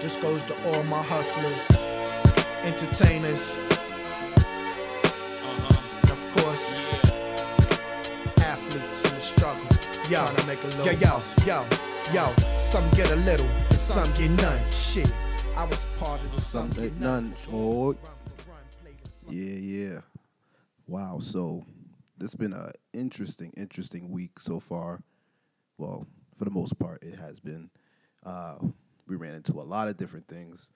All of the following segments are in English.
This goes to all my hustlers, entertainers, and of course, athletes in the struggle. Yo, to make a little yo, yo, yo, yo. Some get a little, and some get none. Shit, I was part of the some, Some get get none. none. Oh, yeah, yeah. Wow. So it's been an interesting, interesting week so far. Well, for the most part, it has been. Uh, we ran into a lot of different things.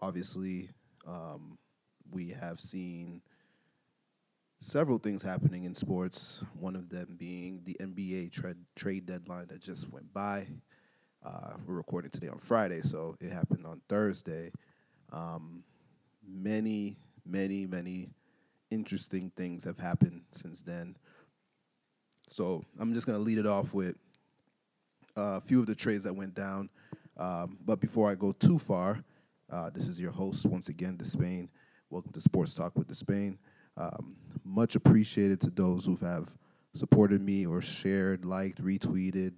Obviously, um, we have seen several things happening in sports. One of them being the NBA trade trade deadline that just went by. Uh, we're recording today on Friday, so it happened on Thursday. Um, many, many, many interesting things have happened since then. So I'm just gonna lead it off with uh, a few of the trades that went down. Um, but before I go too far, uh, this is your host once again, Despain. Welcome to Sports Talk with Despain. Um, much appreciated to those who have supported me or shared, liked, retweeted,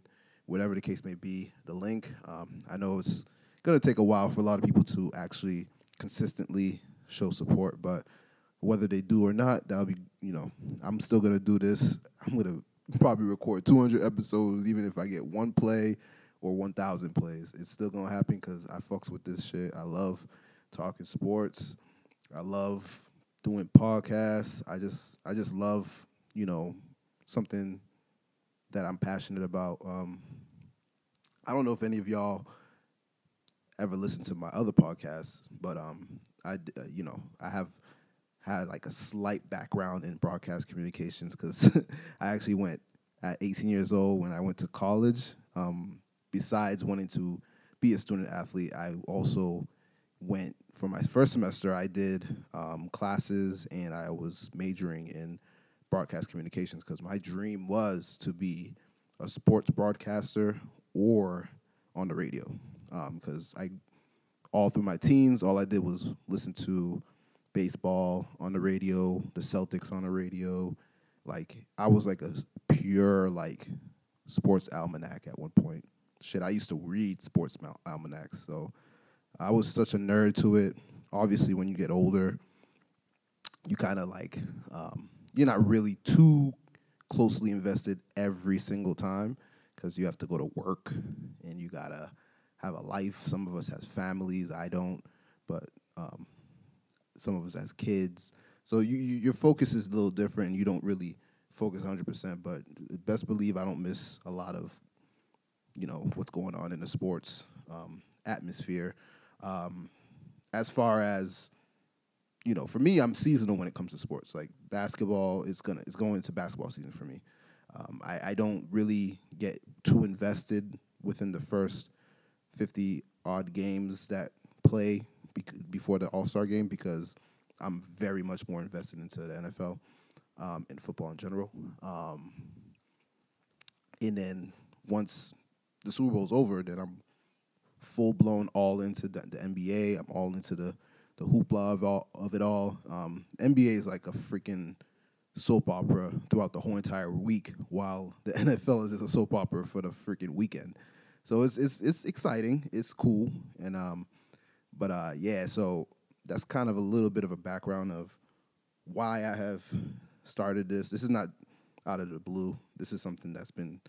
whatever the case may be. The link. Um, I know it's gonna take a while for a lot of people to actually consistently show support, but whether they do or not, that'll be you know I'm still gonna do this. I'm gonna probably record 200 episodes, even if I get one play or 1,000 plays. It's still gonna happen because I fucks with this shit. I love talking sports. I love doing podcasts. I just I just love you know something that I'm passionate about. Um, I don't know if any of y'all ever listened to my other podcasts, but um, I uh, you know I have had like a slight background in broadcast communications because I actually went at 18 years old when I went to college. Um, besides wanting to be a student athlete, I also went for my first semester. I did um, classes and I was majoring in broadcast communications because my dream was to be a sports broadcaster or on the radio. Because I all through my teens, all I did was listen to baseball on the radio, the Celtics on the radio. Like I was like a pure like sports almanac at one point. Shit, I used to read sports almanacs, so I was such a nerd to it. Obviously, when you get older, you kind of like um, you're not really too closely invested every single time because you have to go to work and you gotta have a life. Some of us has families. I don't, but um, some of us has kids. So you, you your focus is a little different, and you don't really focus 100. percent But best believe I don't miss a lot of, you know, what's going on in the sports um, atmosphere. Um, as far as you know, for me, I'm seasonal when it comes to sports. Like basketball is gonna is going into basketball season for me. Um, I, I don't really get too invested within the first 50 odd games that play before the All Star game because I'm very much more invested into the NFL um, and football in general. Um, and then once the Super Bowl's over, then I'm full blown all into the, the NBA. I'm all into the the hoopla of all of it all. Um, NBA is like a freaking soap opera throughout the whole entire week, while the NFL is just a soap opera for the freaking weekend. So it's it's it's exciting. It's cool, and um, but uh, yeah. So that's kind of a little bit of a background of why I have started this. This is not out of the blue. This is something that's been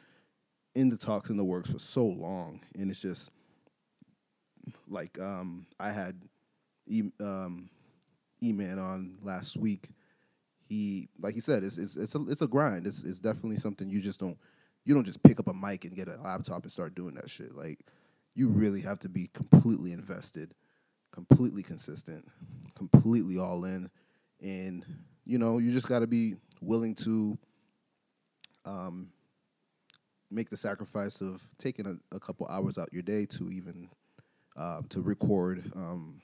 in the talks in the works for so long, and it's just like um, I had e- um, E-Man on last week. He, like he said, it's it's it's a it's a grind. It's it's definitely something you just don't you don't just pick up a mic and get a laptop and start doing that shit. Like you really have to be completely invested, completely consistent, completely all in, and you know you just got to be willing to um, make the sacrifice of taking a, a couple hours out your day to even um, to record um,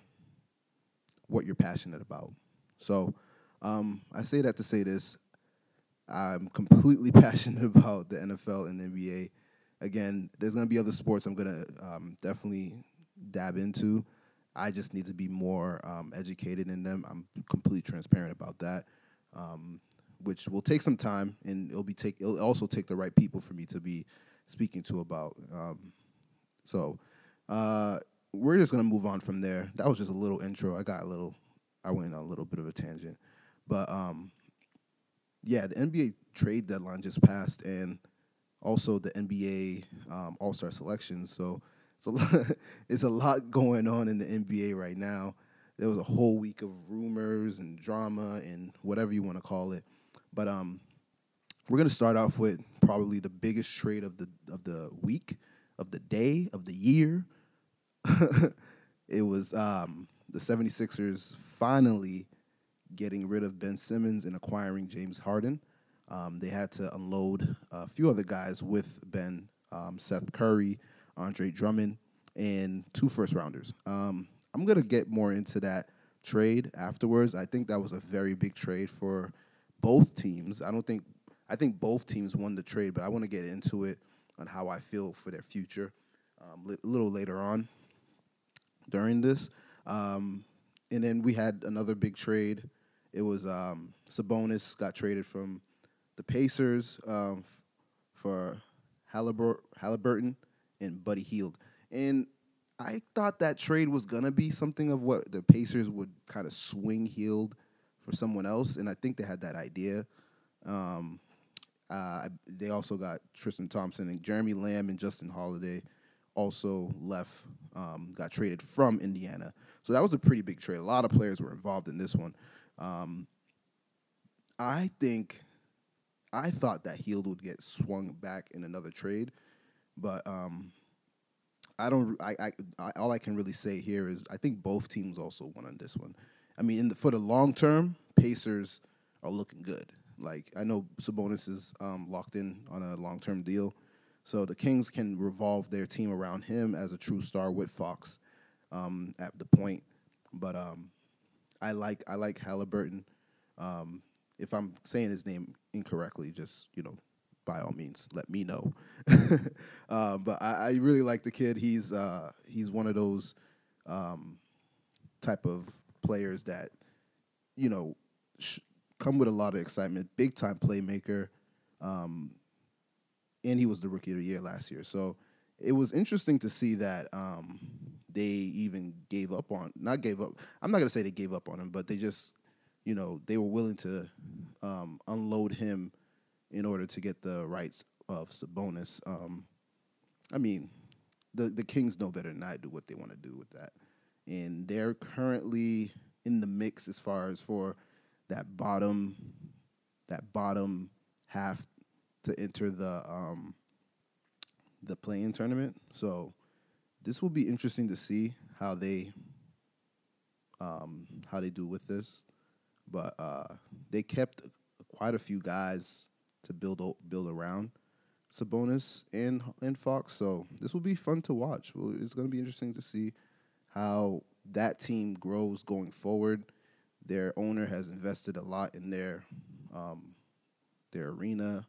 what you're passionate about. So um, I say that to say this. I'm completely passionate about the NFL and the NBA. Again, there's going to be other sports I'm going to um, definitely dab into. I just need to be more um, educated in them. I'm completely transparent about that, um, which will take some time, and it'll be take. It'll also take the right people for me to be speaking to about. Um, so, uh, we're just gonna move on from there. That was just a little intro. I got a little, I went on a little bit of a tangent, but um, yeah, the NBA trade deadline just passed, and also the NBA um, All Star selections. So it's a lot, it's a lot going on in the NBA right now. There was a whole week of rumors and drama and whatever you want to call it, but um, we're gonna start off with probably the biggest trade of the of the week, of the day, of the year. it was um, the 76ers finally getting rid of Ben Simmons and acquiring James Harden. Um, they had to unload a few other guys with Ben, um, Seth Curry, Andre Drummond, and two first rounders. Um, I'm gonna get more into that trade afterwards. I think that was a very big trade for both teams. I don't think I think both teams won the trade, but I want to get into it on how I feel for their future um, a little later on during this. Um, and then we had another big trade. It was um, Sabonis got traded from the Pacers um, for Hallibur- Halliburton and Buddy Hield. And I thought that trade was gonna be something of what the Pacers would kind of swing Hield for someone else, and I think they had that idea. Um, uh, they also got Tristan Thompson and Jeremy Lamb and Justin Holiday also left, um, got traded from Indiana. So that was a pretty big trade. A lot of players were involved in this one. Um, I think, I thought that Hield would get swung back in another trade, but um, I don't. I, I, I, all I can really say here is I think both teams also won on this one. I mean, in the, for the long term, Pacers are looking good. Like I know Sabonis is um, locked in on a long term deal, so the Kings can revolve their team around him as a true star with Fox um, at the point. But um, I like I like Halliburton. Um, if I'm saying his name incorrectly, just you know, by all means, let me know. uh, but I, I, really like the kid. He's uh, he's one of those um, type of players that you know sh- come with a lot of excitement. Big time playmaker, um, and he was the rookie of the year last year. So it was interesting to see that um, they even gave up on not gave up. I'm not gonna say they gave up on him, but they just you know they were willing to um, unload him in order to get the rights of Sabonis. Um, I mean, the the Kings know better than I do what they want to do with that, and they're currently in the mix as far as for that bottom that bottom half to enter the um, the playing tournament. So this will be interesting to see how they um, how they do with this. But uh, they kept quite a few guys to build build around Sabonis and and Fox. So this will be fun to watch. It's going to be interesting to see how that team grows going forward. Their owner has invested a lot in their um, their arena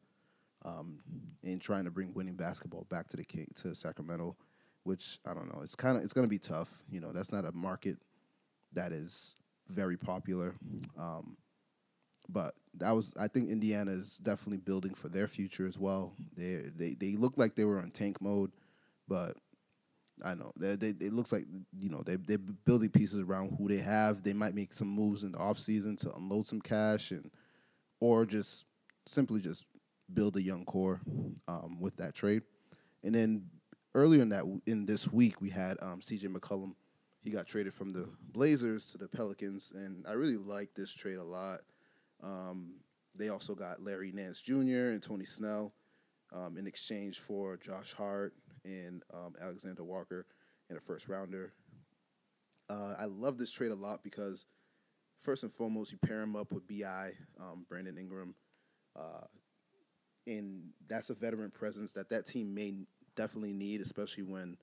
um, in trying to bring winning basketball back to the to Sacramento, which I don't know. It's kind of it's going to be tough. You know, that's not a market that is very popular. Um, but that was I think Indiana is definitely building for their future as well. They they they look like they were on tank mode, but I know they, they it looks like you know they they're building pieces around who they have. They might make some moves in the offseason to unload some cash and or just simply just build a young core um, with that trade. And then earlier in that in this week we had um, C.J. McCollum. He got traded from the Blazers to the Pelicans, and I really like this trade a lot. Um, they also got Larry Nance Jr. and Tony Snell um, in exchange for Josh Hart and um, Alexander Walker in a first rounder. Uh, I love this trade a lot because first and foremost, you pair him up with Bi, um, Brandon Ingram, uh, and that's a veteran presence that that team may definitely need, especially when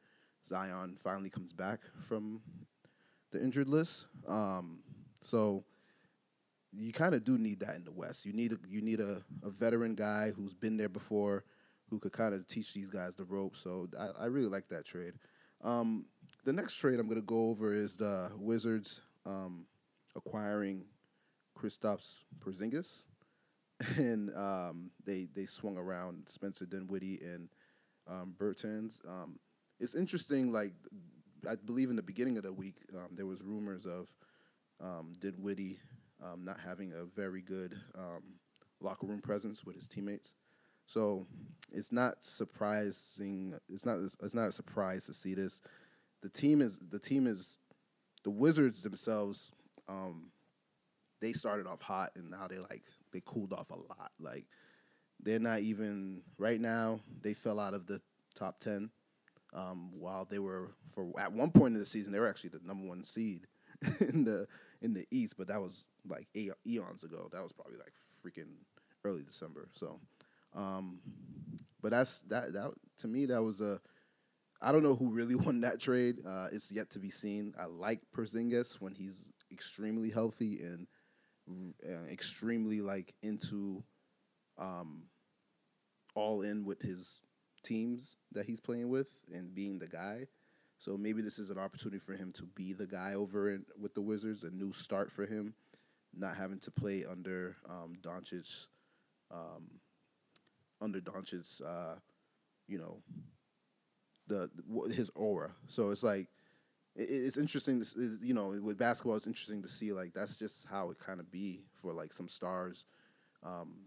Zion finally comes back from the injured list. Um, so you kind of do need that in the West. You need a, you need a, a veteran guy who's been there before, who could kind of teach these guys the ropes. So I, I really like that trade. Um, the next trade I'm going to go over is the Wizards um, acquiring Kristaps Porzingis, and um, they they swung around Spencer Dinwiddie and um. Um, it's interesting, like I believe in the beginning of the week um, there was rumors of um, Dinwiddie not having a very good locker room presence with his teammates. So it's not surprising. It's not. It's not a surprise to see this. The team is. The team is. The Wizards themselves. Um, they started off hot and now they like they cooled off a lot. Like they're not even right now. They fell out of the top ten. Um, while they were for at one point in the season, they were actually the number one seed in the in the East, but that was like eons ago. That was probably like freaking early December. So, um, but that's that that to me that was a. I don't know who really won that trade. Uh, it's yet to be seen. I like Porzingis when he's extremely healthy and uh, extremely like into um, all in with his teams that he's playing with and being the guy. So maybe this is an opportunity for him to be the guy over in, with the Wizards, a new start for him, not having to play under um, Doncic, um, under Doncic's, uh, you know, the, his aura. So it's like it, it's interesting. You know, with basketball, it's interesting to see like that's just how it kind of be for like some stars. Um,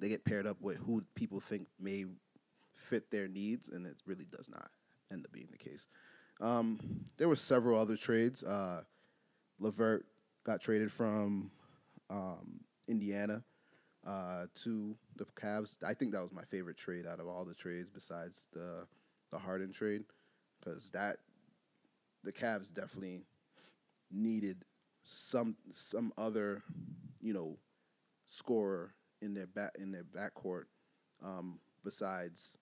they get paired up with who people think may fit their needs, and it really does not end up being the case. Um, there were several other trades. Uh, LeVert got traded from um, Indiana uh, to the Cavs. I think that was my favorite trade out of all the trades besides the the Harden trade because that the Cavs definitely needed some some other you know scorer in their back in their backcourt um, besides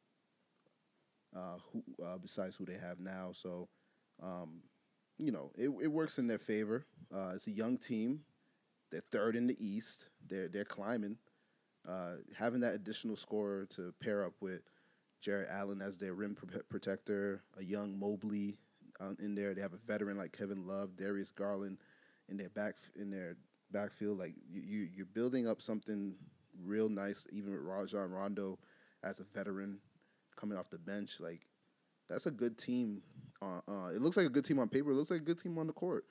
uh, who uh, besides who they have now. So, um, you know, it, it works in their favor. Uh, it's a young team. They're third in the East. They're they're climbing. Uh, having that additional scorer to pair up with Jarrett Allen as their rim protector, a young Mobley uh, in there. They have a veteran like Kevin Love, Darius Garland in their back in their backfield. Like you, you you're building up something real nice. Even with Rajon Rondo as a veteran coming off the bench. Like that's a good team. Uh, uh, it looks like a good team on paper. It looks like a good team on the court.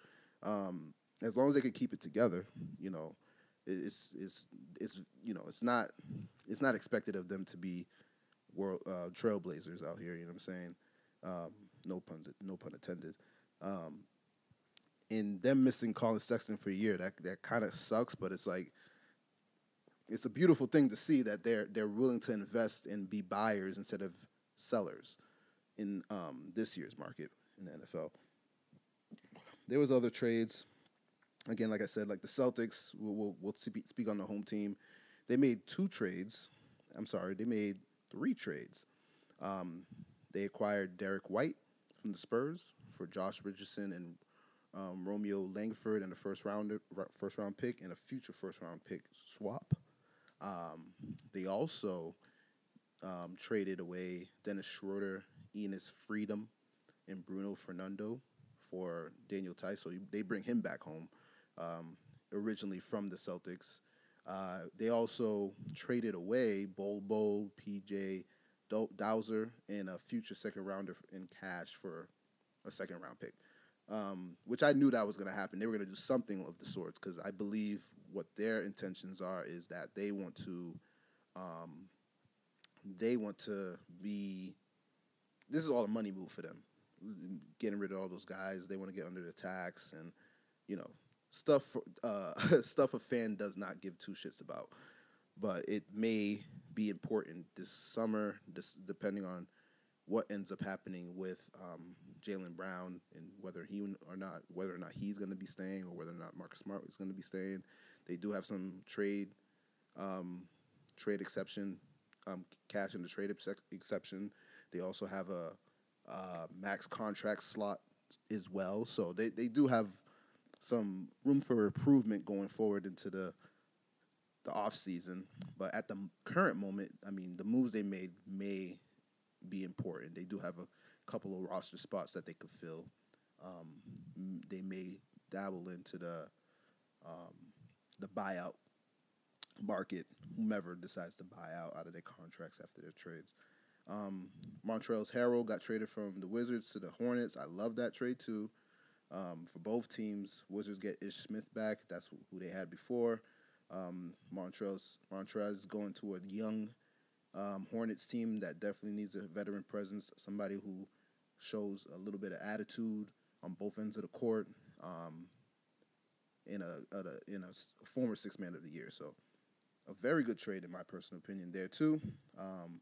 Um, as long as they can keep it together, you know, it's it's it's you know it's not it's not expected of them to be world uh, trailblazers out here. You know what I'm saying? Um, no puns, no pun intended. Um, and them missing Collin Sexton for a year, that that kind of sucks. But it's like it's a beautiful thing to see that they're they're willing to invest and be buyers instead of sellers in um, this year's market in the NFL. There was other trades. Again, like I said, like the Celtics, we'll, we'll, we'll speak on the home team. They made two trades. I'm sorry, they made three trades. Um, they acquired Derrick White from the Spurs for Josh Richardson and um, Romeo Langford and a first round first round pick and a future first round pick swap. Um, they also um, traded away Dennis Schroeder, Enes Freedom, and Bruno Fernando for Daniel Theis. So they bring him back home, um, originally from the Celtics. Uh, they also traded away Bol Bol, PJ Dozier, and a future second rounder in cash for a second round pick. Um, which I knew that was going to happen. They were going to do something of the sorts because I believe what their intentions are is that they want to um, they want to be this is all a money move for them getting rid of all those guys they want to get under the tax and you know stuff uh, stuff a fan does not give two shits about but it may be important this summer this depending on what ends up happening with um, Jaylen Brown and whether he or not whether or not he's going to be staying or whether or not Marcus Smart is going to be staying they do have some trade um, trade exception, um, cash in the trade exception. They also have a, a max contract slot as well. So they, they do have some room for improvement going forward into the the off season. But at the current moment, I mean, the moves they made may be important. They do have a couple of roster spots that they could fill. Um, they may dabble into the um, the buyout market, whomever decides to buy out out of their contracts after their trades. Um, Montrezl Harrell got traded from the Wizards to the Hornets. I love that trade too. Um, for both teams, Wizards get Ish Smith back. That's who they had before. Um, Montrez Montrez going to a young um, Hornets team that definitely needs a veteran presence, somebody who shows a little bit of attitude on both ends of the court. Um, in a, a, in a former six man of the year, so a very good trade in my personal opinion there too. Um,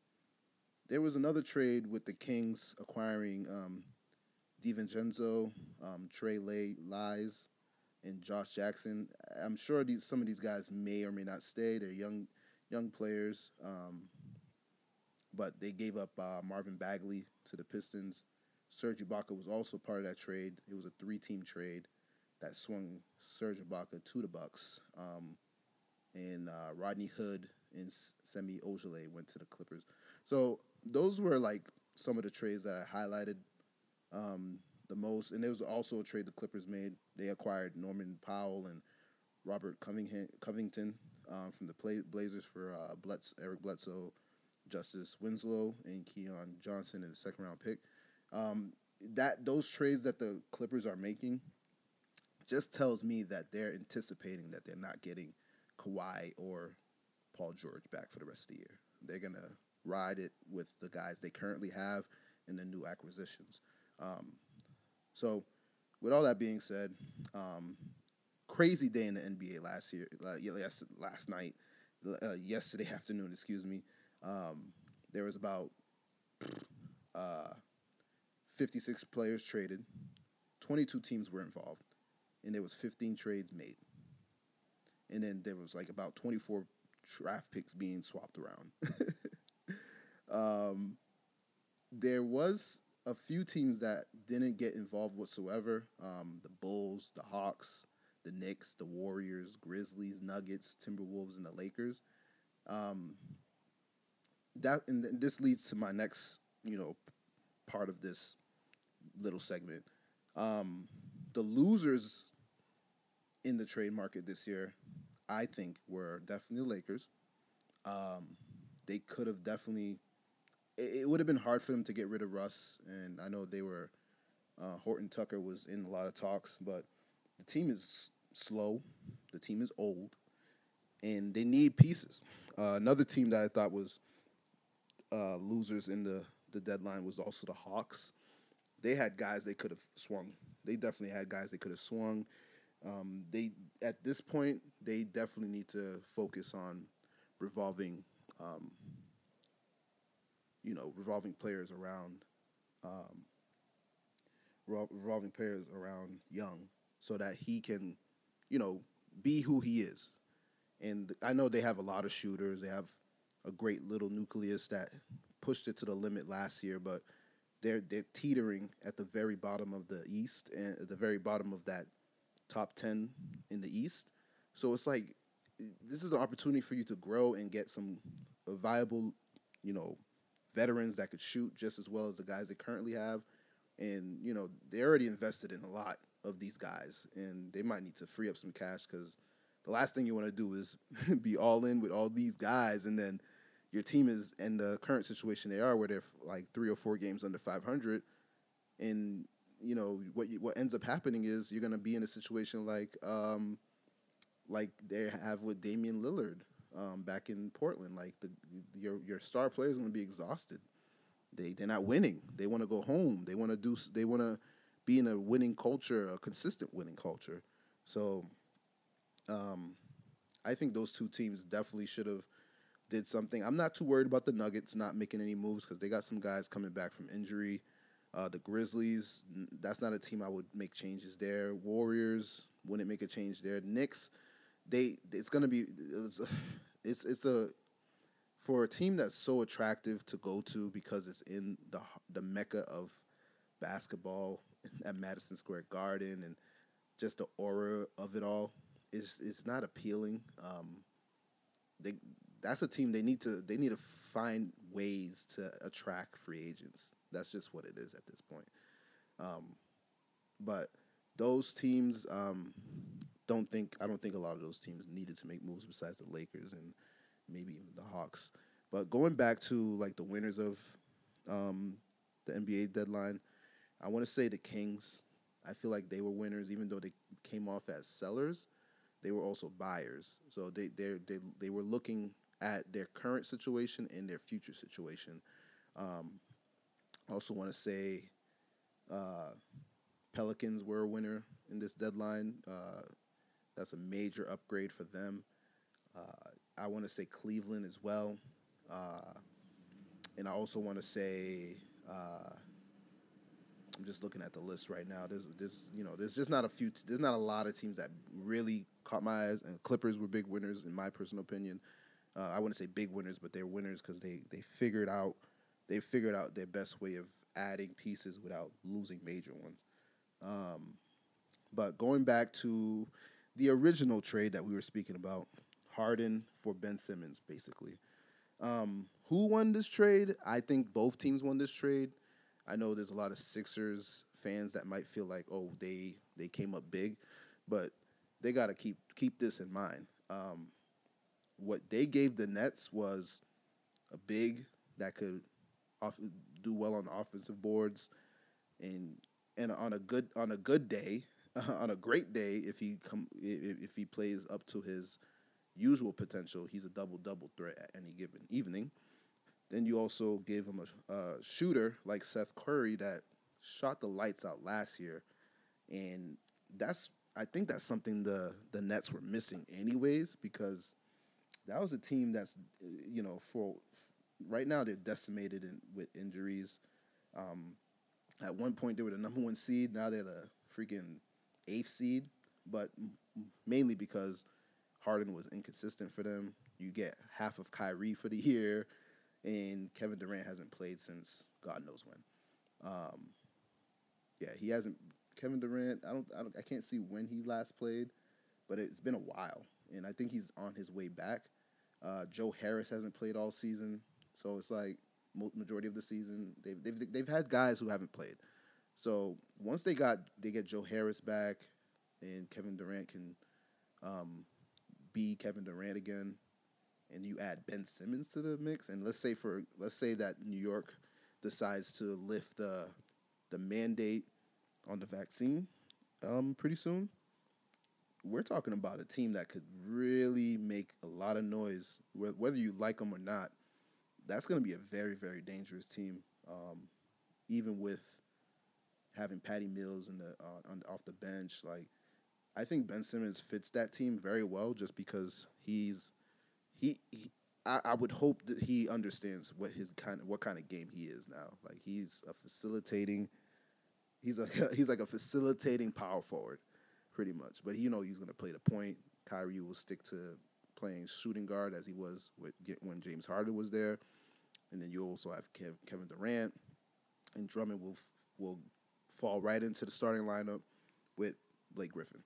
there was another trade with the Kings acquiring um, DiVincenzo, um, Trey Lay, Lies, and Josh Jackson. I'm sure these some of these guys may or may not stay. They're young young players, um, but they gave up uh, Marvin Bagley to the Pistons. Serge Ibaka was also part of that trade. It was a three-team trade that swung Serge Ibaka to the Bucks, um, and uh, Rodney Hood and Semi Ojeleye went to the Clippers. So those were like some of the trades that I highlighted um, the most. And there was also a trade the Clippers made. They acquired Norman Powell and Robert Covington um, from the Blazers for uh, Eric Bledsoe, Justice Winslow, and Keon Johnson in the second round pick. Um, that those trades that the Clippers are making just tells me that they're anticipating that they're not getting Kawhi or Paul George back for the rest of the year. They're gonna ride it with the guys they currently have and the new acquisitions. Um, so, with all that being said, um, crazy day in the NBA last year, uh, last, last night, uh, yesterday afternoon, excuse me. Um, there was about uh, 56 players traded, 22 teams were involved, and there was 15 trades made. And then there was like about 24 draft picks being swapped around. Um, there was a few teams that didn't get involved whatsoever. Um, the Bulls, the Hawks, the Knicks, the Warriors, Grizzlies, Nuggets, Timberwolves, and the Lakers. Um, that and this leads to my next, you know, part of this little segment. Um, the losers in the trade market this year, I think, were definitely the Lakers. Um, they could have definitely it, would have been hard for them to get rid of Russ, and I know they were. Uh, Horton Tucker was in a lot of talks, but the team is slow, the team is old, and they need pieces. Uh, another team that I thought was uh, losers in the the deadline was also the Hawks. They had guys they could have swung. They definitely had guys they could have swung. Um, they at this point they definitely need to focus on revolving um, you know, revolving players around, um, revolving players around Young, so that he can, you know, be who he is. And I know they have a lot of shooters. They have a great little nucleus that pushed it to the limit last year, but they're they're teetering at the very bottom of the East and at the very bottom of that top ten in the East. So it's like this is an opportunity for you to grow and get some viable, you know, veterans that could shoot just as well as the guys they currently have. And, you know, they already invested in a lot of these guys, and they might need to free up some cash because the last thing you want to do is be all in with all these guys, and then your team is in the current situation they are, where they're like three or four games under 500, and you know what you, what ends up happening is you're gonna be in a situation like um, like they have with Damian Lillard, um, back in Portland. Like the your your star players going to be exhausted. They they're not winning. They want to go home. They want to do. They want to be in a winning culture, a consistent winning culture. So, um, I think those two teams definitely should have did something. I'm not too worried about the Nuggets not making any moves because they got some guys coming back from injury. Uh, the Grizzlies, that's not a team I would make changes there. Warriors wouldn't make a change there. Knicks, they it's gonna be it's it's, it's a for a team that's so attractive to go to because it's in the the mecca of basketball at Madison Square Garden and just the aura of it all is is not appealing. Um, they that's a team they need to they need to find ways to attract free agents. That's just what it is at this point. Um, but those teams, um, don't think I don't think a lot of those teams needed to make moves besides the Lakers and maybe the Hawks. But going back to like the winners of um, the NBA deadline. I want to say the Kings. I feel like they were winners, even though they came off as sellers. They were also buyers, so they they they they were looking at their current situation and their future situation. Um, also, want to say uh, Pelicans were a winner in this deadline. Uh, that's a major upgrade for them. Uh, I want to say Cleveland as well. Uh, and I also want to say uh, I'm just looking at the list right now. There's this, you know, there's just not a few. T- there's not a lot of teams that really caught my eyes. And Clippers were big winners in my personal opinion. Uh, I wouldn't say big winners, but they're winners because they they figured out they figured out their best way of adding pieces without losing major ones. Um, but going back to the original trade that we were speaking about, Harden for Ben Simmons, basically. Um, who won this trade? I think both teams won this trade. I know there's a lot of Sixers fans that might feel like, oh, they they came up big, but they got to keep keep this in mind. Um, what they gave the Nets was a big that could off, do well on the offensive boards, and and on a good on a good day, on a great day, if he come if, if he plays up to his usual potential, he's a double double threat at any given evening. Then you also gave him a, shooter like Seth Curry that shot the lights out last year, and that's I think that's something the the Nets were missing anyways because that was a team that's you know for right now they're decimated in, with injuries. Um, at one point they were the number one seed. Now they're the freaking eighth seed, but mainly because Harden was inconsistent for them. You get half of Kyrie for the year, and Kevin Durant hasn't played since God knows when. Um, yeah, he hasn't. Kevin Durant, I don't, I don't, I can't see when he last played, but it's been a while, and I think he's on his way back. Uh, Joe Harris hasn't played all season, so it's like majority of the season they've they've they've had guys who haven't played. So once they got they get Joe Harris back, and Kevin Durant can um, be Kevin Durant again, and you add Ben Simmons to the mix, and let's say for let's say that New York decides to lift the the mandate on the vaccine um, pretty soon, we're talking about a team that could really make a lot of noise, whether you like them or not. That's going to be a very, very dangerous team, um, even with having Patty Mills in the uh, on, off the bench. Like I think Ben Simmons fits that team very well just because he's he, he I, I, would hope that he understands what his kind of what kind of game he is now. Like he's a facilitating he's a he's like a facilitating power forward, pretty much. But you know he's gonna play the point. Kyrie will stick to playing shooting guard as he was with when James Harden was there, and then you also have Kev, Kevin Durant, and Drummond will will fall right into the starting lineup with Blake Griffin.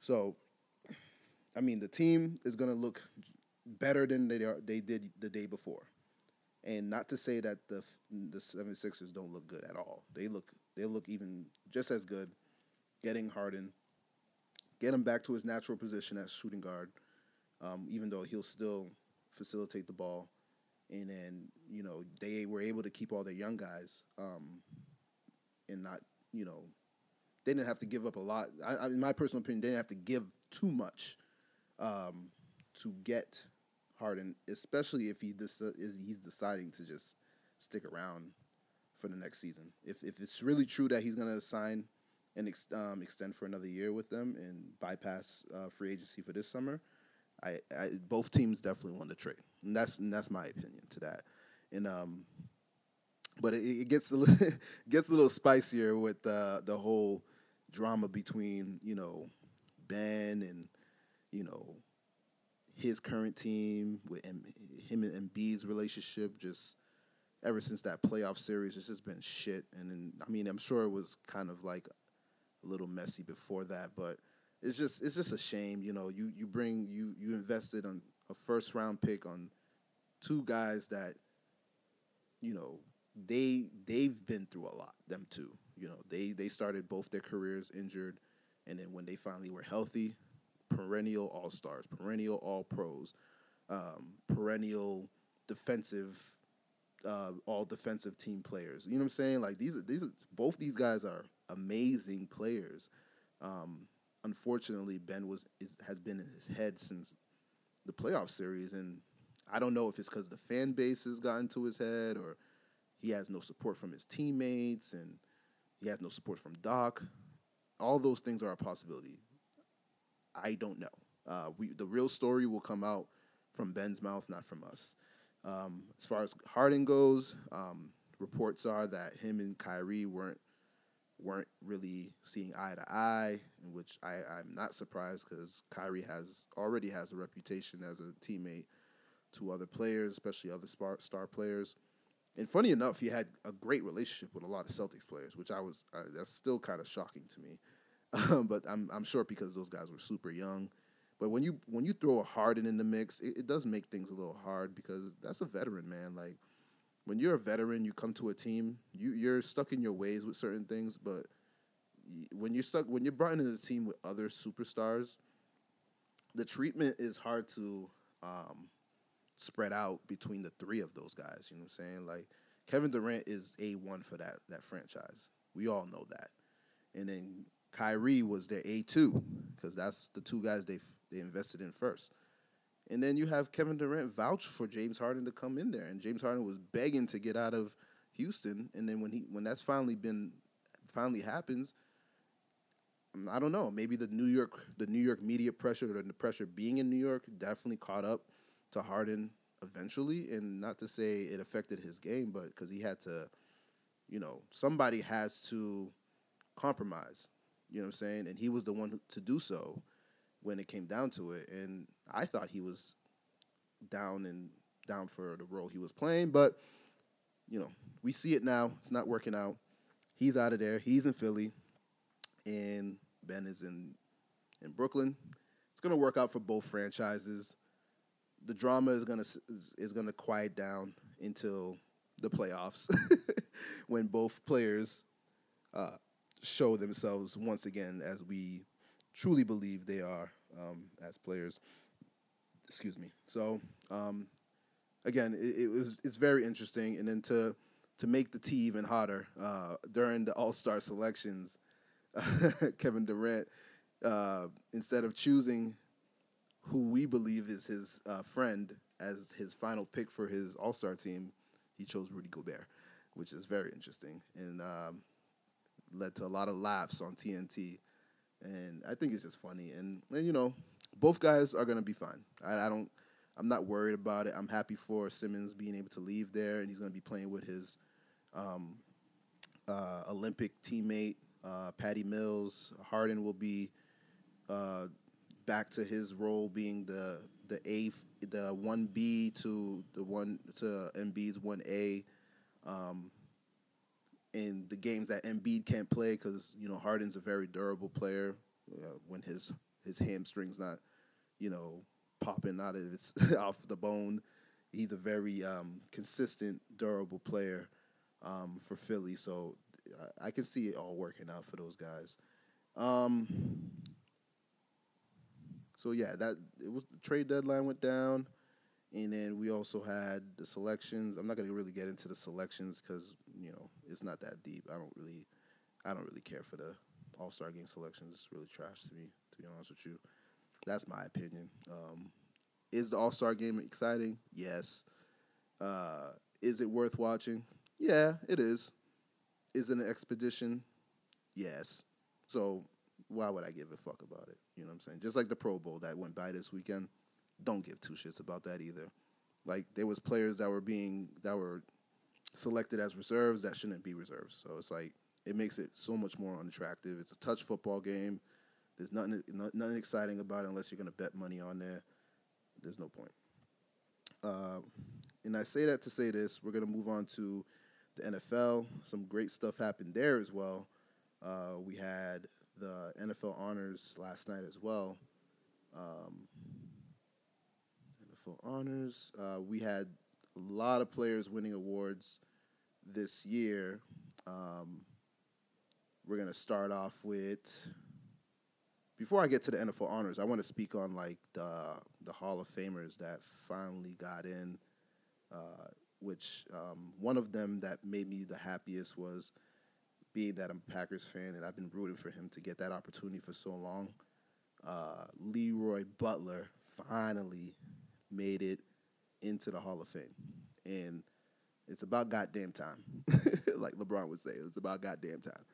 So, I mean, the team is going to look better than they are, they did the day before. And not to say that the the 76ers don't look good at all. They look they look even just as good getting Harden, get him back to his natural position as shooting guard, um, even though he'll still facilitate the ball. And then, you know, they were able to keep all their young guys um, and not, you know, they didn't have to give up a lot. I, in my personal opinion, they didn't have to give too much um, to get Harden, especially if he dis- is he's deciding to just stick around for the next season. If if it's really true that he's to sign and ex- um, extend for another year with them and bypass uh, free agency for this summer, I, I, both teams definitely won the trade, and that's and that's my opinion to that. And um, but it, it gets a little, gets a little spicier with uh, the whole drama between you know Ben and you know his current team with him and Embiid's relationship just ever since that playoff series it's just been shit. And then I mean I'm sure it was kind of like a little messy before that but it's just it's just a shame you know you you bring you you invested on a first round pick on two guys that you know they they've been through a lot them too you know, they they started both their careers injured, and then when they finally were healthy, perennial all stars, perennial all pros, um, perennial defensive uh, all defensive team players. You know what I'm saying? Like these are these are, both these guys are amazing players. Um, unfortunately, Ben was is, has been in his head since the playoff series, and I don't know if it's because the fan base has gotten to his head or he has no support from his teammates and he has no support from Doc. All those things are a possibility. I don't know. Uh, we the real story will come out from Ben's mouth, not from us. Um, as far as Harden goes, um, reports are that him and Kyrie weren't weren't really seeing eye to eye, in which I, I'm not surprised because Kyrie has already has a reputation as a teammate to other players, especially other star, star players. And funny enough, he had a great relationship with a lot of Celtics players, which I was uh, that's still kind of shocking to me. but I'm I'm sure because those guys were super young. But when you when you throw a Harden in the mix, it, it does make things a little hard because that's a veteran man. Like when you're a veteran, you come to a team, you you're stuck in your ways with certain things. But when you're stuck, when you're brought into a team with other superstars, the treatment is hard to um, spread out between the three of those guys. You know what I'm saying? Like Kevin Durant is a one for that that franchise. We all know that. And then Kyrie was their A two because that's the two guys they they invested in first. And then you have Kevin Durant vouch for James Harden to come in there, and James Harden was begging to get out of Houston. And then when he when that's finally been finally happens, I don't know. Maybe the New York the New York media pressure or the pressure being in New York definitely caught up to Harden eventually. And not to say it affected his game, but because he had to, you know, somebody has to compromise. You know what I'm saying? And he was the one to do so when it came down to it. And I thought he was down and down for the role he was playing, but you know, we see it now. It's not working out. He's out of there. He's in Philly, and Ben is in in Brooklyn. It's gonna work out for both franchises. The drama is gonna is, gonna quiet down until the playoffs, when both players uh, show themselves once again as we truly believe they are um, as players. Excuse me. So um, again, it, it, was it's very interesting, and then to to make the tea even hotter uh, during the All Star selections, Kevin Durant uh, instead of choosing who we believe is his uh, friend as his final pick for his All Star team, he chose Rudy Gobert, which is very interesting and um, led to a lot of laughs on TNT and I think it's just funny. And, and you know, both guys are gonna be fine. I, I, don't. I'm not worried about it. I'm happy for Simmons being able to leave there, and he's gonna be playing with his um, uh, Olympic teammate uh, Patty Mills. Harden will be uh, back to his role being the the A the one B to the one to Embiid's one A. Um, in the games that Embiid can't play because you know Harden's a very durable player. Uh, when his his hamstrings not, you know, popping out of its off the bone, he's a very um, consistent, durable player um, for Philly. So I, I, can see it all working out for those guys. Um, so yeah, that it was the trade deadline went down. And then we also had the selections. I'm not to really get into the selections because you know it's not that deep. I don't really, I don't really care for the All Star Game selections. It's really trash to me, to be honest with you. That's my opinion. Um, is the All Star Game exciting? Yes. Uh, is it worth watching? Yeah, it is. Is it an expedition? Yes. So why would I give a fuck about it? You know what I'm saying? Just like the Pro Bowl that went by this weekend don't give two shits about that either. Like there was players that were being that were selected as reserves that shouldn't be reserves. So it's like it makes it so much more unattractive. It's a touch football game. There's nothing nothing exciting about it unless you're gonna bet money on there. There's no point. Uh, and I say that to say this. We're gonna move on to the NFL. Some great stuff happened there as well. Uh, we had the NFL honors last night as well. Um, for honors. Uh, we had a lot of players winning awards this year. Um, we're gonna start off with. Before I get to the NFL honors, I want to speak on like the the Hall of Famers that finally got in. Uh, which um, one of them that made me the happiest was being that I'm a Packers fan and I've been rooting for him to get that opportunity for so long. Uh, Leroy Butler finally made it into the Hall of Fame, and it's about goddamn time, like LeBron would say. It's about goddamn time.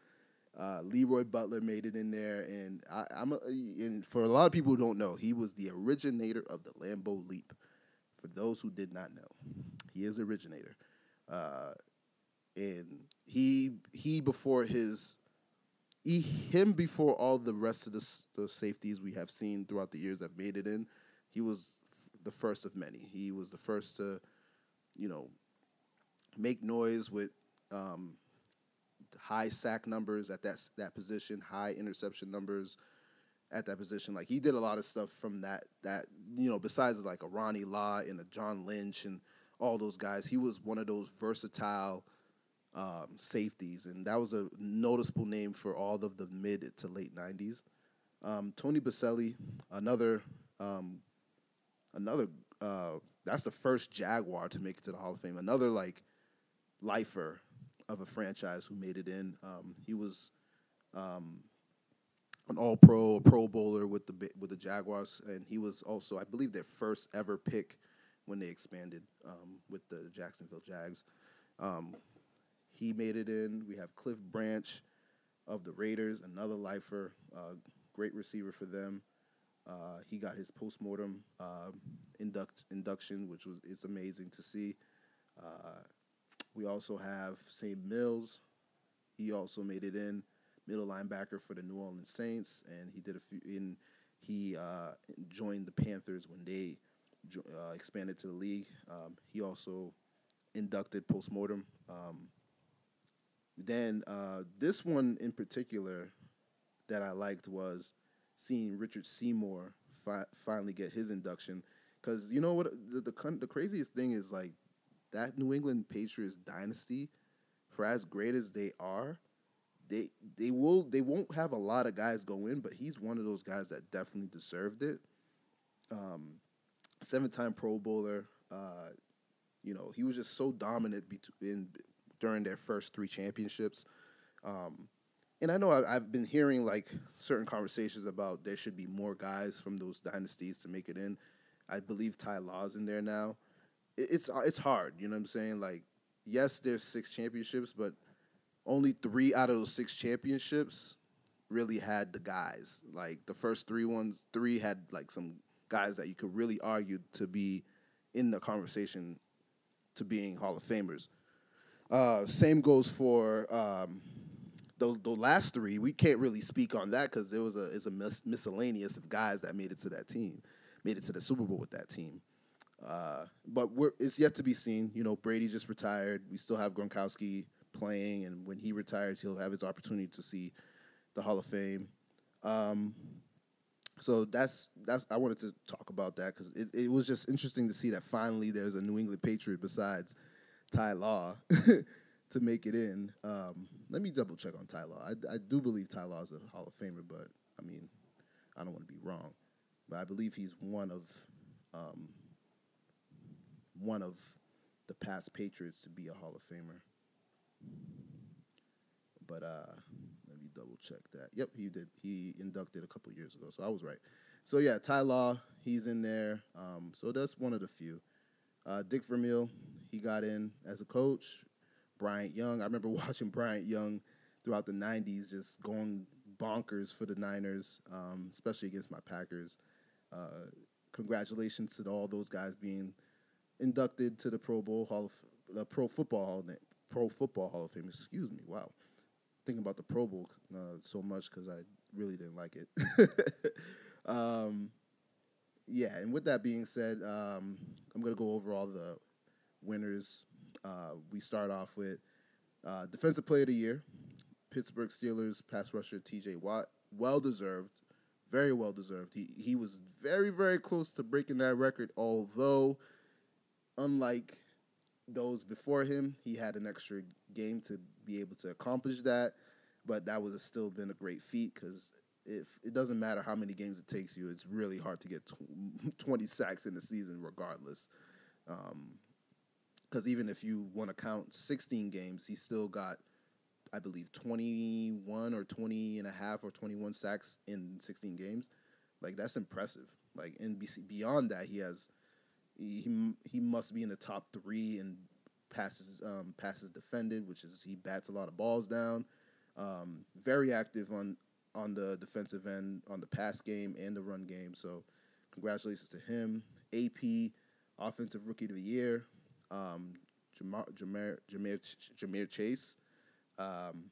Uh, Leroy Butler made it in there, and I, am and for a lot of people who don't know, he was the originator of the Lambeau Leap. For those who did not know, he is the originator, uh, and he he before his he, him before all the rest of the, the safeties we have seen throughout the years have made it in. He was the first of many. He was the first to, you know, make noise with um, high sack numbers at that that position, high interception numbers at that position. Like he did a lot of stuff from that that you know besides like a Ronnie Lott and a John Lynch and all those guys. He was one of those versatile um, safeties, and that was a noticeable name for all of the mid to late '90s. Um, Tony Boselli, another um, another uh, that's the first Jaguar to make it to the Hall of Fame. Another like lifer of a franchise who made it in. Um, he was um, an All Pro, a Pro Bowler with the with the Jaguars, and he was also, I believe, their first ever pick when they expanded um, with the Jacksonville Jags. Um, he made it in. We have Cliff Branch of the Raiders, another lifer, uh, great receiver for them. Uh, he got his postmortem uh, induct, induction, which was it's amazing to see. Uh, we also have Sam Mills. He also made it in middle linebacker for the New Orleans Saints, and he did a few. In he uh, joined the Panthers when they uh, expanded to the league. Um, he also inducted postmortem. Um, then uh, this one in particular that I liked was seeing Richard Seymour fi- finally get his induction. Because you know what the, the the craziest thing is like that New England Patriots dynasty, for as great as they are, they they will they won't have a lot of guys go in, but he's one of those guys that definitely deserved it. Um, seven time Pro Bowler. Uh, you know, he was just so dominant in during their first three championships. Um, and I know I, have been hearing like certain conversations about there should be more guys from those dynasties to make it in. I believe Ty Law's in there now it's uh, it's hard. You know what I'm saying? Like, yes, there's six championships, but only three out of those six championships really had the guys. Like the first three ones, three had like some guys that you could really argue to be in the conversation to being Hall of Famers. Uh, same goes for um, the, the last three. We can't really speak on that because there was a is a mis- miscellaneous of guys that made it to that team, made it to the Super Bowl with that team. Uh, but it's yet to be seen. You know, Brady just retired. We still have Gronkowski playing, and when he retires, he'll have his opportunity to see the Hall of Fame. Um, so that's that's I wanted to talk about that because it, it was just interesting to see that finally there's a New England Patriot besides Ty Law to make it in. Um, let me double check on Ty Law. I, I do believe Ty Law is a Hall of Famer, but I mean, I don't want to be wrong, but I believe he's one of um, one of the past Patriots to be a Hall of Famer. But uh, let me double check that. Yep, he did. He inducted a couple years ago, so I was right. So yeah, Ty Law, he's in there. Um, so that's one of the few. Uh, Dick Vermeil, he got in as a coach. Bryant Young, I remember watching Bryant Young throughout the '90s, just going bonkers for the Niners, um, especially against my Packers. Uh, congratulations to all those guys being inducted to the Pro Bowl Hall of the Pro Football Hall Pro Football Hall of Fame. Excuse me. Wow, thinking about the Pro Bowl uh, so much because I really didn't like it. um, yeah, and with that being said, um, I'm gonna go over all the winners. Uh, we start off with uh, Defensive Player of the Year, Pittsburgh Steelers pass rusher T.J. Watt, well deserved, very well deserved. He he was very very close to breaking that record, although unlike those before him, he had an extra game to be able to accomplish that. But that would have still been a great feat because if it doesn't matter how many games it takes you, it's really hard to get tw- 20 sacks in the season, regardless. Um, because even if you want to count 16 games, he still got, I believe, 21 or 20 and a half or 21 sacks in 16 games. Like that's impressive. Like and beyond that, he has he he must be in the top three in passes um, passes defended, which is he bats a lot of balls down. Um, very active on on the defensive end, on the pass game and the run game. So congratulations to him. AP Offensive Rookie of the Year, um, Jamar, Jameer, Jameer, Jameer Chase. Um,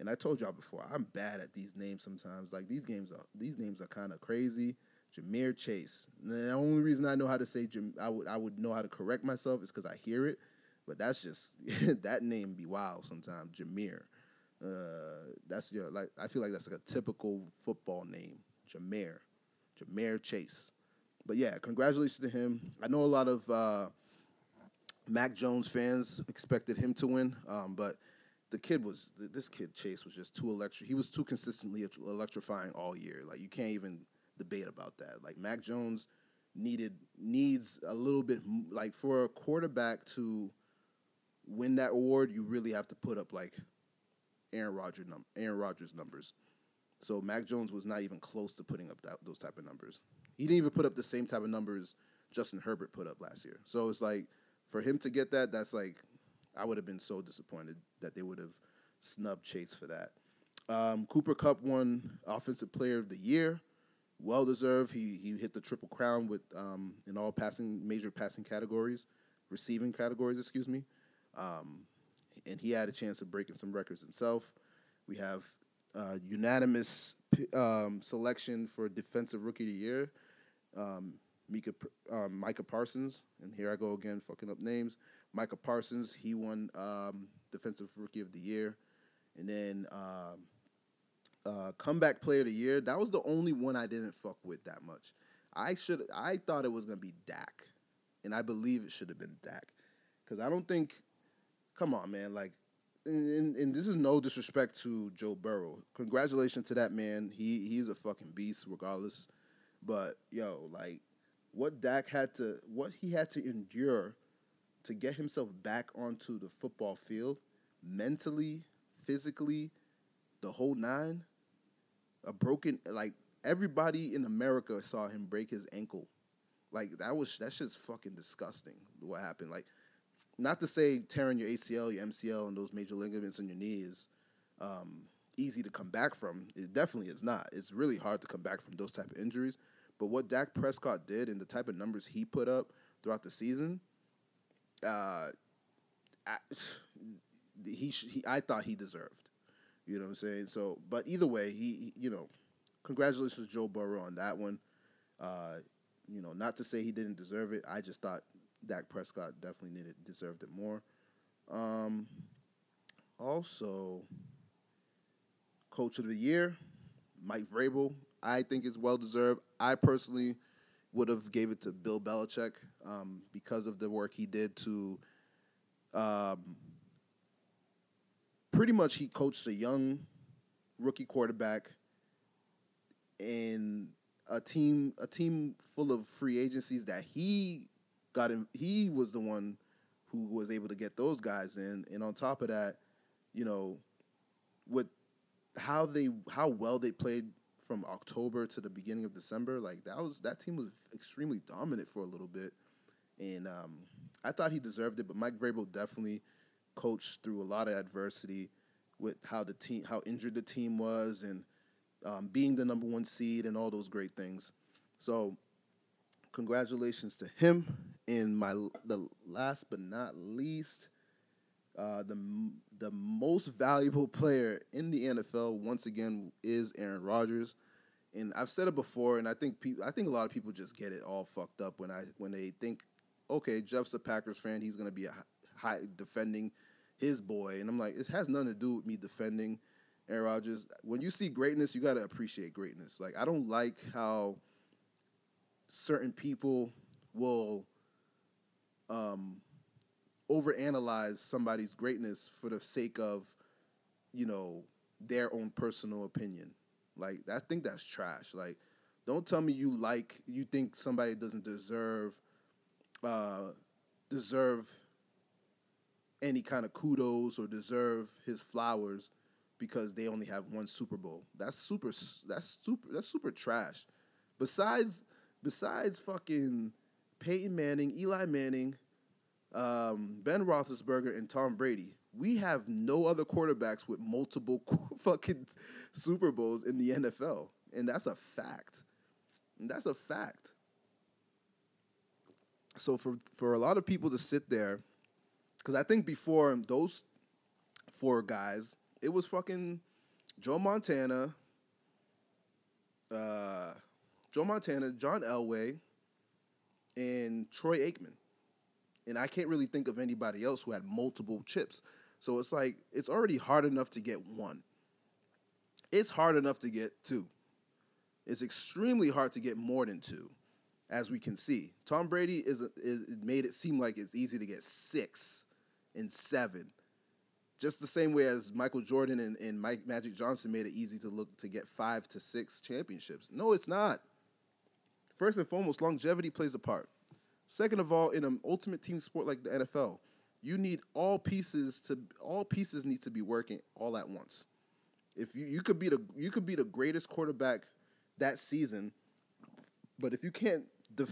and I told y'all before, I'm bad at these names sometimes. Like these games are these names are kind of crazy. Jameer Chase. The only reason I know how to say Jam, I would I would know how to correct myself is because I hear it. But that's just that name be wild sometimes. Jameer. Uh, that's your like I feel like that's like a typical football name. Jameer. Jameer Chase. But yeah, congratulations to him. I know a lot of uh, Mac Jones fans expected him to win, um, but the kid was this kid Chase was just too electric. He was too consistently electrifying all year. Like you can't even debate about that. Like Mac Jones needed needs a little bit like for a quarterback to win that award, you really have to put up like Aaron Rodgers num- Aaron Rodgers numbers. So Mac Jones was not even close to putting up that, those type of numbers. He didn't even put up the same type of numbers Justin Herbert put up last year. So it's like for him to get that, that's like I would have been so disappointed that they would have snubbed Chase for that. Um, Cooper Kupp won Offensive Player of the Year, well deserved. He he hit the triple crown with um, in all passing major passing categories, receiving categories, excuse me, um, and he had a chance of breaking some records himself. We have uh, unanimous um, selection for Defensive Rookie of the Year. Um, Mika, um, Micah Parsons, and here I go again, fucking up names. Micah Parsons, he won um, Defensive Rookie of the Year, and then um, uh, Comeback Player of the Year. That was the only one I didn't fuck with that much. I should, I thought it was gonna be Dak, and I believe it should have been Dak, because I don't think. Come on, man, like and, and, this is no disrespect to Joe Burrow. Congratulations to that man. He he's a fucking beast, regardless. But yo, like what Dak had to, what he had to endure to get himself back onto the football field, mentally, physically, the whole nine. A broken, like everybody in America saw him break his ankle. Like that was that's just fucking disgusting. What happened? Like not to say tearing your ACL, your MCL, and those major ligaments in your knee is um, easy to come back from. It definitely is not. It's really hard to come back from those type of injuries. But what Dak Prescott did and the type of numbers he put up throughout the season, uh, I, he, he I thought he deserved. You know what I'm saying? So, but either way, he, he you know, congratulations to Joe Burrow on that one. Uh, you know, not to say he didn't deserve it. I just thought Dak Prescott definitely needed deserved it more. Um, also, Coach of the Year, Mike Vrabel, I think is well deserved. I personally would have gave it to Bill Belichick um, because of the work he did to. Um, pretty much, he coached a young rookie quarterback in a team a team full of free agencies that he got in, He was the one who was able to get those guys in, and on top of that, you know, with how they how well they played from October to the beginning of December, like that was that team was extremely dominant for a little bit, and um, I thought he deserved it. But Mike Vrabel definitely coached through a lot of adversity with how the team how injured the team was and um, being the number one seed and all those great things. So congratulations to him. And my the last but not least, uh, the the most valuable player in the NFL once again is Aaron Rodgers. And I've said it before, and I think people, I think a lot of people just get it all fucked up when I when they think, okay, Jeff's a Packers fan, he's gonna be a high defending his boy, and I'm like, it has nothing to do with me defending Aaron Rodgers. When you see greatness, you gotta appreciate greatness. Like I don't like how certain people will um, overanalyze somebody's greatness for the sake of, you know, their own personal opinion. Like I think that's trash. Like, don't tell me you like you think somebody doesn't deserve uh, deserve any kind of kudos or deserve his flowers because they only have one Super Bowl. That's super. That's super. That's super trash. Besides, besides fucking Peyton Manning, Eli Manning, um, Ben Roethlisberger, and Tom Brady, we have no other quarterbacks with multiple fucking Super Bowls in the NFL, and that's a fact. And that's a fact. So for for a lot of people to sit there, because I think before those four guys, it was fucking Joe Montana, uh, Joe Montana, John Elway, and Troy Aikman. And I can't really think of anybody else who had multiple chips. So it's like it's already hard enough to get one. It's hard enough to get two. It's extremely hard to get more than two, as we can see. Tom Brady is, is made it seem like it's easy to get six and seven just the same way as Michael Jordan and, and Mike Magic Johnson made it easy to look to get five to six championships. No, it's not. First and foremost, longevity plays a part. Second of all, in an ultimate team sport like the NFL, you need all pieces to all pieces need to be working all at once. If you, you could be the you could be the greatest quarterback that season, but if you can't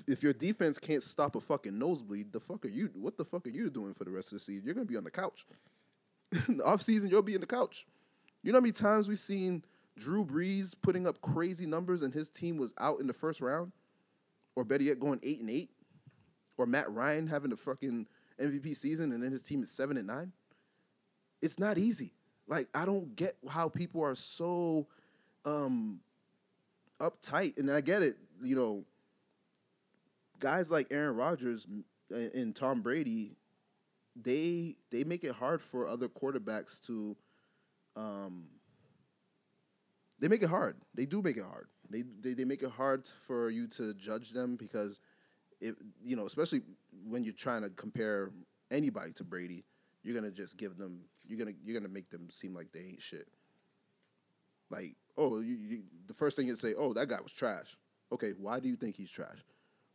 if your defense can't stop a fucking nosebleed, the fuck are you? What the fuck are you doing for the rest of the season? You're gonna be on the couch. the off season, you'll be in the couch. You know how many times we've seen Drew Brees putting up crazy numbers and his team was out in the first round? Or better yet, going eight and eight? Or Matt Ryan having the fucking MVP season and then his team is seven and nine? It's not easy. Like, I don't get how people are so um uptight. And I get it, you know, guys like Aaron Rodgers and Tom Brady they they make it hard for other quarterbacks to um they make it hard. They do make it hard. They, they they make it hard for you to judge them because if you know, especially when you're trying to compare anybody to Brady, you're gonna just give them you're gonna you're gonna make them seem like they ain't shit. Like, oh, you, you, the first thing you say, oh, that guy was trash. Okay, why do you think he's trash?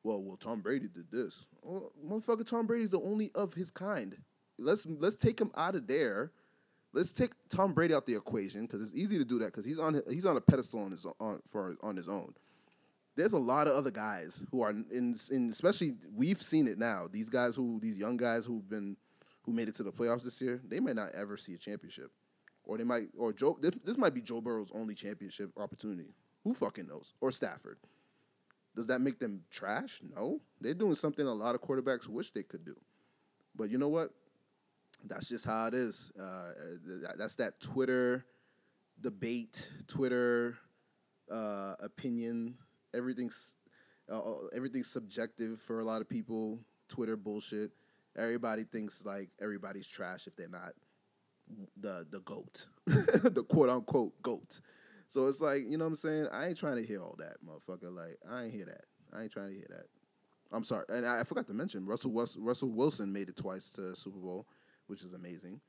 well, well, Tom Brady did this. Well, motherfucker, Tom Brady's the only of his kind. Let's let's take him out of there. Let's take Tom Brady out the equation because it's easy to do that because he's on he's on a pedestal on his on for on his own. There's a lot of other guys who are in, in especially we've seen it now. These guys who these young guys who've been who made it to the playoffs this year, they might not ever see a championship, or they might or Joe. This, this might be Joe Burrow's only championship opportunity. Who fucking knows? Or Stafford. Does that make them trash? No. They're doing something a lot of quarterbacks wish they could do. But you know what? That's just how it is. Uh, that's that Twitter debate, Twitter uh, opinion. Everything's uh, uh, everything's subjective for a lot of people. Twitter bullshit. Everybody thinks like everybody's trash if they're not the the goat, the quote unquote goat. So it's like, you know what I'm saying? I ain't trying to hear all that, motherfucker. Like, I ain't hear that. I ain't trying to hear that. I'm sorry. And I, forgot to mention, Russell Russell Wilson made it twice to Super Bowl, which is amazing.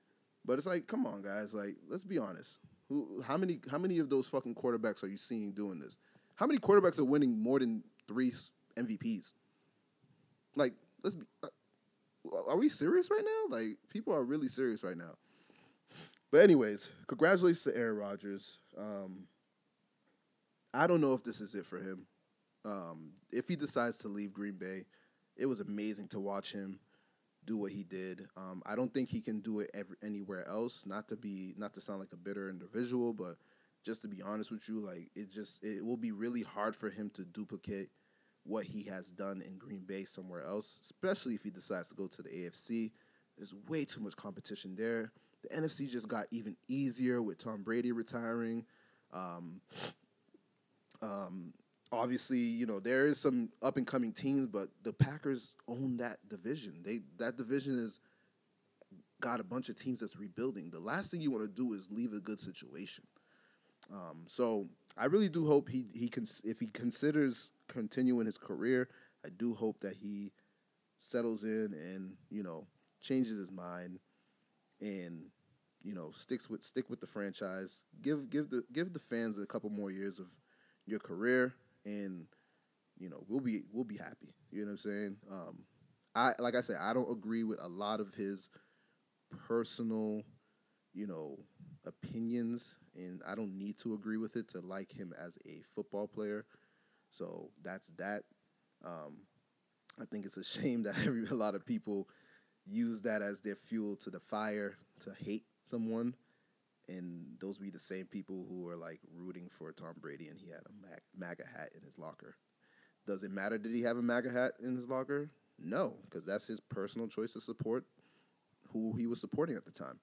But it's like, come on, guys. Like, let's be honest. Who, how many, how many of those fucking quarterbacks are you seeing doing this? How many quarterbacks are winning more than three MVPs? Like, let's be. Uh, are we serious right now? Like, people are really serious right now. But anyways, congratulations to Aaron Rodgers. Um, I don't know if this is it for him. Um, if he decides to leave Green Bay, it was amazing to watch him do what he did. Um, I don't think he can do it anywhere else. Not to be, not to sound like a bitter individual, but just to be honest with you, like it just it will be really hard for him to duplicate what he has done in Green Bay somewhere else, especially if he decides to go to the AFC. There's way too much competition there. The NFC just got even easier with Tom Brady retiring. Um, um, obviously, you know there is some up and coming teams, but the Packers own that division. They that division is got a bunch of teams that's rebuilding. The last thing you want to do is leave a good situation. Um, so I really do hope he he can if he considers continuing his career, I do hope that he settles in and you know changes his mind and you know sticks with stick with the franchise. Give give the give the fans a couple more years of your career, and you know we'll be we'll be happy. You know what I'm saying? Um, I like I said, I don't agree with a lot of his personal, you know, opinions, and I don't need to agree with it to like him as a football player. So that's that. Um, I think it's a shame that every, a lot of people use that as their fuel to the fire to hate someone, and those be the same people who are like rooting for Tom Brady and he had a MAGA hat in his locker. Does it matter? Did he have a MAGA hat in his locker? No, because that's his personal choice to support who he was supporting at the time.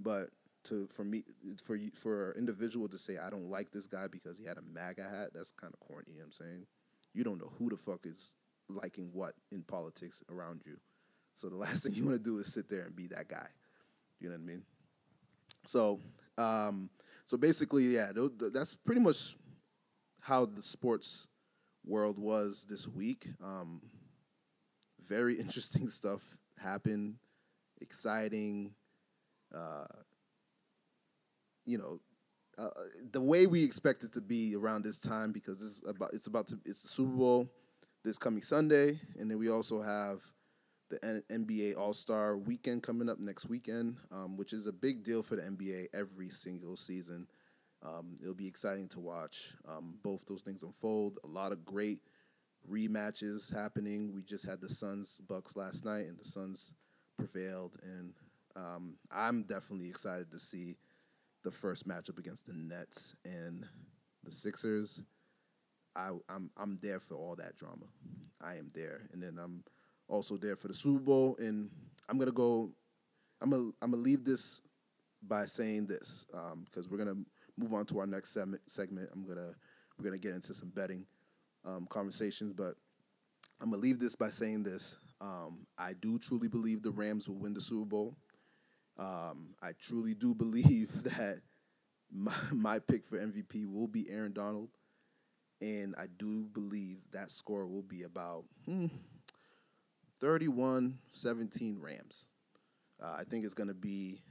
But to for me for you for an individual to say I don't like this guy because he had a MAGA hat, that's kind of corny. You know what I'm saying you don't know who the fuck is liking what in politics around you. So the last thing you want to do is sit there and be that guy. You know what I mean? So, um, so basically, yeah, that's pretty much how the sports world was this week. Um, very interesting stuff happened, exciting. Uh, you know, uh, the way we expect it to be around this time because it's about it's about to it's the Super Bowl this coming Sunday, and then we also have the N- NBA All Star Weekend coming up next weekend, um, which is a big deal for the NBA every single season. Um, it'll be exciting to watch um, both those things unfold. A lot of great rematches happening. We just had the Suns Bucks last night, and the Suns prevailed, and um, I'm definitely excited to see the first matchup against the Nets and the Sixers. I, I'm I'm there for all that drama. I am there, and then I'm also there for the Super Bowl. And I'm gonna go. I'm gonna I'm gonna leave this by saying this because um, we're gonna move on to our next segment. I'm gonna we're gonna get into some betting um, conversations, but I'm gonna leave this by saying this. Um, I do truly believe the Rams will win the Super Bowl. Um, I truly do believe that my, my pick for MVP will be Aaron Donald. And I do believe that score will be about hmm, 31 17 Rams. Uh, I think it's going to be.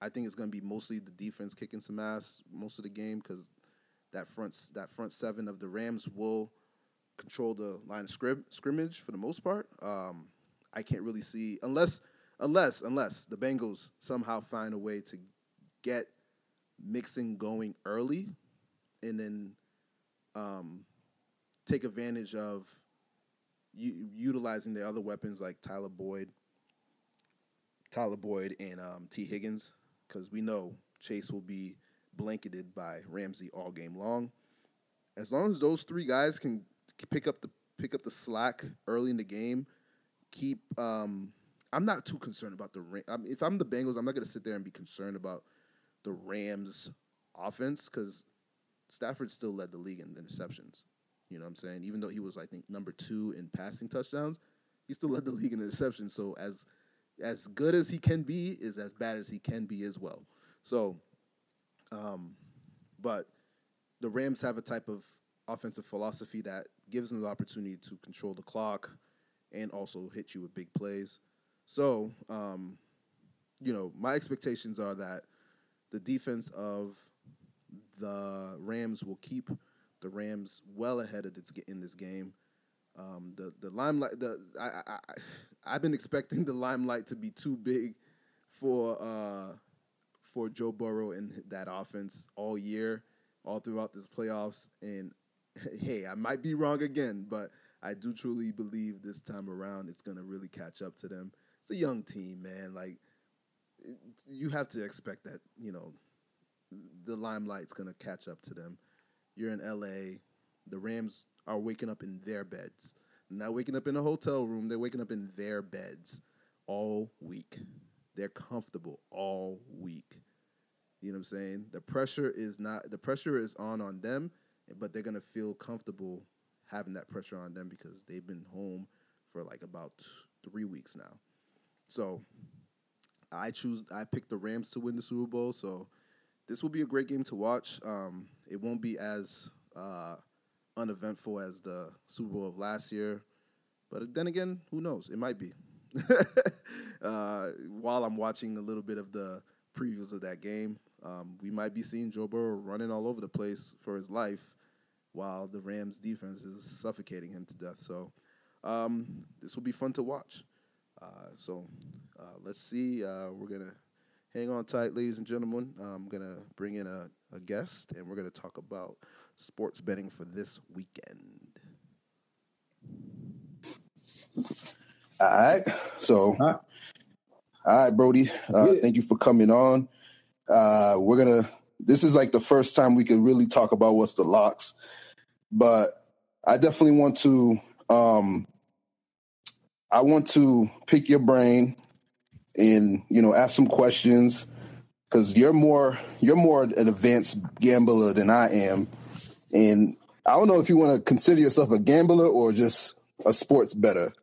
I think it's going to be mostly the defense kicking some ass most of the game because that front that front seven of the Rams will control the line of scrim- scrimmage for the most part. Um, I can't really see unless unless unless the Bengals somehow find a way to get Mixon going early, and then um, take advantage of u- utilizing their other weapons like Tyler Boyd, Tyler Boyd, and um, Tee Higgins, because we know Chase will be blanketed by Ramsey all game long. As long as those three guys can pick up the pick up the slack early in the game, keep um, I'm not too concerned about the Ram. I mean, if I'm the Bengals, I'm not going to sit there and be concerned about the Rams' offense because Stafford still led the league in interceptions. You know what I'm saying? Even though he was, I think, number two in passing touchdowns, he still led the league in interceptions. So as as good as he can be is as bad as he can be as well. So, um, but the Rams have a type of offensive philosophy that gives them the opportunity to control the clock and also hit you with big plays. So, um, you know, my expectations are that the defense of the Rams will keep the Rams well ahead of this in this game. Um, the the limelight the I, I, have been expecting the limelight to be too big for uh, for Joe Burrow and that offense all year, all throughout this playoffs. And hey, I might be wrong again, but I do truly believe this time around it's gonna really catch up to them it's a young team, man. Like it, you have to expect that you know the limelight's gonna catch up to them. You're in LA. The Rams are waking up in their beds. Not waking up in a hotel room. They're waking up in their beds all week. They're comfortable all week. You know what I'm saying? The pressure is not the pressure is on on them, but they're gonna feel comfortable having that pressure on them because they've been home for like about three weeks now. So I choose. I picked the Rams to win the Super Bowl. So this will be a great game to watch. Um, it won't be as uh, uneventful as the Super Bowl of last year, but then again, who knows? It might be. uh, while I'm watching a little bit of the previews of that game, um, we might be seeing Joe Burrow running all over the place for his life, while the Rams defense is suffocating him to death. So um, this will be fun to watch. Uh, so uh, let's see. Uh, we're gonna hang on tight, ladies and gentlemen. I'm gonna bring in a, a guest, and we're gonna talk about sports betting for this weekend. All right. So, all right, Brody. Uh, yeah. Thank you for coming on. Uh, we're gonna. This is like the first time we can really talk about what's the locks, but I definitely want to. Um, I want to pick your brain and you know ask some questions because you're more you're more an advanced gambler than I am, and I don't know if you want to consider yourself a gambler or just a sports bettor.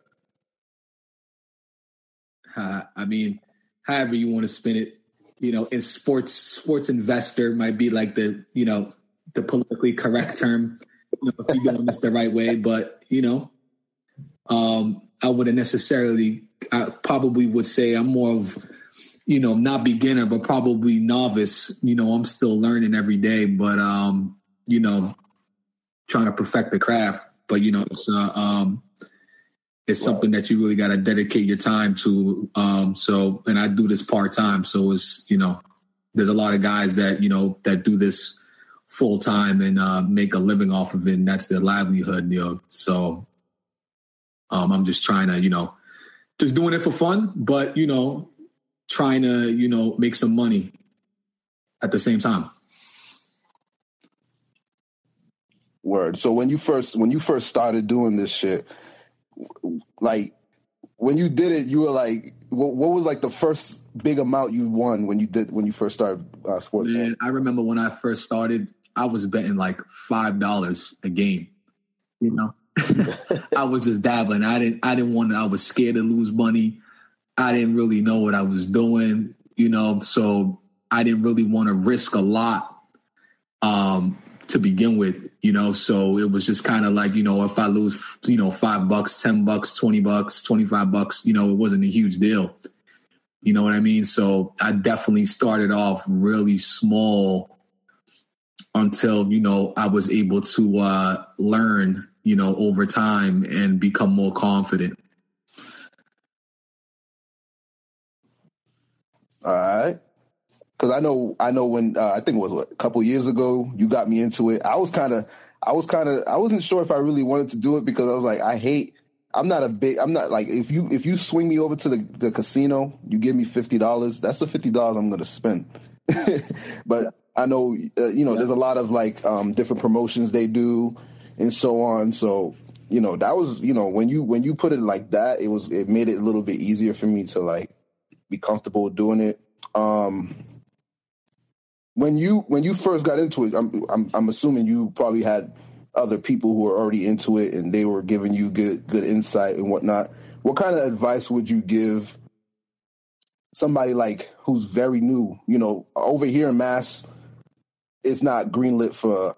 Uh, I mean, however you want to spin it, you know, in sports, sports investor might be like the you know the politically correct term. You know, if you're doing this the right way, but you know, um, I wouldn't necessarily. I probably would say I'm more of you know not beginner, but probably novice. You know, I'm still learning every day, but um, you know, trying to perfect the craft. But you know, it's uh, um, it's something that you really got to dedicate your time to. Um, so, and I do this part time, so it's you know, there's a lot of guys that you know that do this full time and uh, make a living off of it, and that's their livelihood. You know, so um, I'm just trying to you know, just doing it for fun, but you know, trying to you know make some money at the same time. Word. So when you first when you first started doing this shit like when you did it, you were like, what, what, was like the first big amount you won when you did when you first started uh, sports? Man, I remember when I first started, I was betting like five dollars a game. You know, I was just dabbling. I didn't. I didn't want to. I was scared to lose money. I didn't really know what I was doing. You know, so I didn't really want to risk a lot. Um, to begin with, you know. So it was just kind of like, you know, if I lose, you know, five bucks, 10 bucks, 20 bucks, 25 bucks, you know, it wasn't a huge deal. You know what I mean? So I definitely started off really small until, you know, I was able to uh, learn, you know, over time and become more confident. All right because I know I know when uh, I think it was what, a couple years ago you got me into it. I was kind of I was kind of I wasn't sure if I really wanted to do it because I was like I hate I'm not a big I'm not like if you if you swing me over to the, the casino you give me fifty dollars that's the fifty dollars I'm gonna spend. but I know uh, you know yeah. there's a lot of like um, different promotions they do and so on. So you know that was you know when you when you put it like that it was it made it a little bit easier for me to like be comfortable doing it. Um, when you when you first got into it, I'm I'm, I'm assuming you probably had other people who were already into it and they were giving you good good insight and whatnot. What kind of advice would you give somebody like who's very new? You know, over here in Mass, it's not greenlit for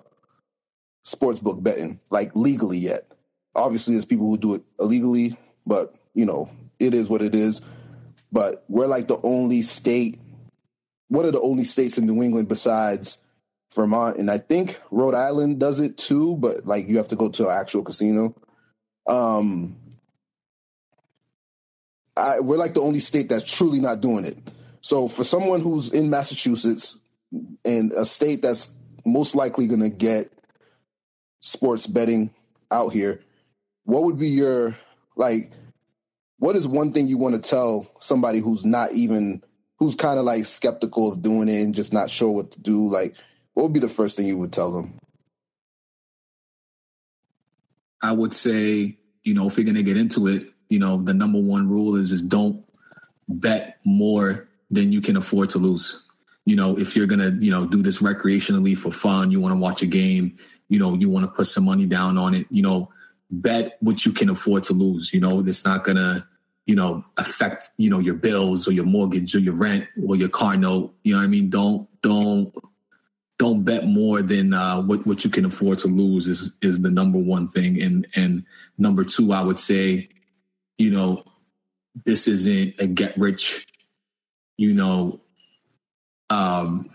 sports book betting like legally yet. Obviously, there's people who do it illegally, but you know, it is what it is. But we're like the only state one of the only states in New England besides Vermont, and I think Rhode Island does it too, but like you have to go to an actual casino. Um, I, we're like the only state that's truly not doing it. So for someone who's in Massachusetts and a state that's most likely going to get sports betting out here, what would be your like? What is one thing you want to tell somebody who's not even who's kind of like skeptical of doing it and just not sure what to do, like what would be the first thing you would tell them? I would say, you know, if you're gonna get into it, you know, the number one rule is is don't bet more than you can afford to lose. You know, if you're gonna, you know, do this recreationally for fun, you want to watch a game, you know, you want to put some money down on it, you know, bet what you can afford to lose. You know, it's not gonna you know, affect, you know, your bills or your mortgage or your rent or your car note. You know what I mean? Don't don't don't bet more than uh, what what you can afford to lose is is the number one thing. And and number two, I would say, you know, this isn't a get rich, you know, um,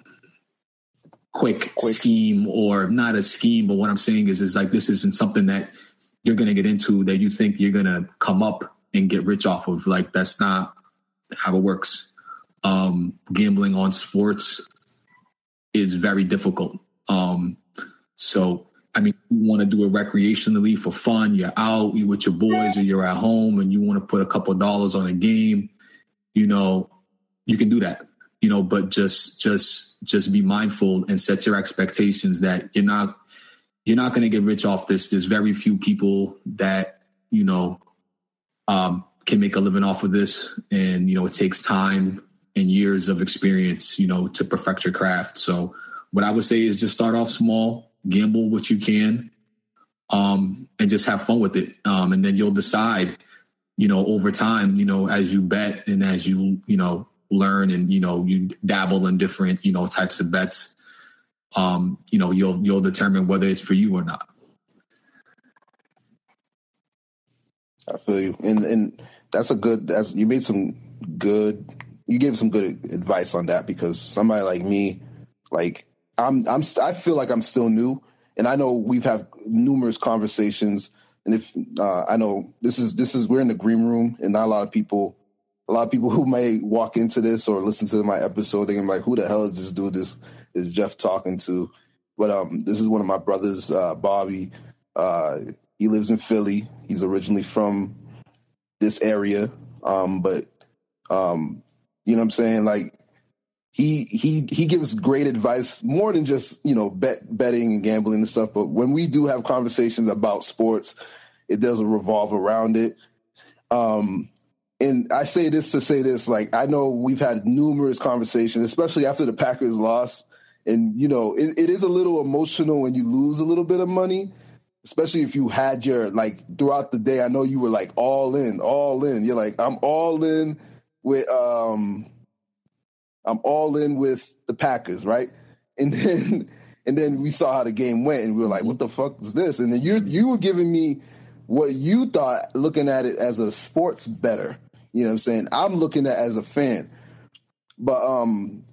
quick, quick scheme or not a scheme. But what I'm saying is, is like this isn't something that you're going to get into that you think you're going to come up and get rich off of. Like that's not how it works. Um, gambling on sports is very difficult. Um, so I mean, you want to do it recreationally for fun. You're out, you with your boys, or you're at home, and you want to put a couple dollars on a game. You know, you can do that. You know, but just just just be mindful and set your expectations that you're not you're not going to get rich off this. There's very few people that you know um, can make a living off of this, and you know it takes time and years of experience, you know, to perfect your craft. So, what I would say is just start off small, gamble what you can, um, and just have fun with it, um, and then you'll decide, you know, over time, you know, as you bet and as you you know learn and you know you dabble in different you know types of bets um, you know, you'll you'll determine whether it's for you or not. I feel you, and and that's a good. That's you made some good. You gave some good advice on that because somebody like me, like I'm, I'm, I feel like I'm still new, and I know we've had numerous conversations. And if uh, I know this is this is we're in the green room, and not a lot of people, a lot of people who may walk into this or listen to my episode, they're like, "Who the hell is this dude? This is Jeff talking to. But um, this is one of my brothers, uh, Bobby. Uh, he lives in Philly. He's originally from this area, um, but um, you know what I'm saying? Like he he he gives great advice more than just you know bet betting and gambling and stuff. But when we do have conversations about sports, it doesn't revolve around it. Um, and I say this to say this, like I know we've had numerous conversations, especially after the Packers lost. And you know it, it is a little emotional when you lose a little bit of money especially if you had your like throughout the day i know you were like all in all in. You're like i'm all in with um i'm all in with the packers right? And then and then we saw how the game went and we were like what the fuck is this? And then you you were giving me what you thought looking at it as a sports bettor you know what i'm saying i'm looking at as a fan but um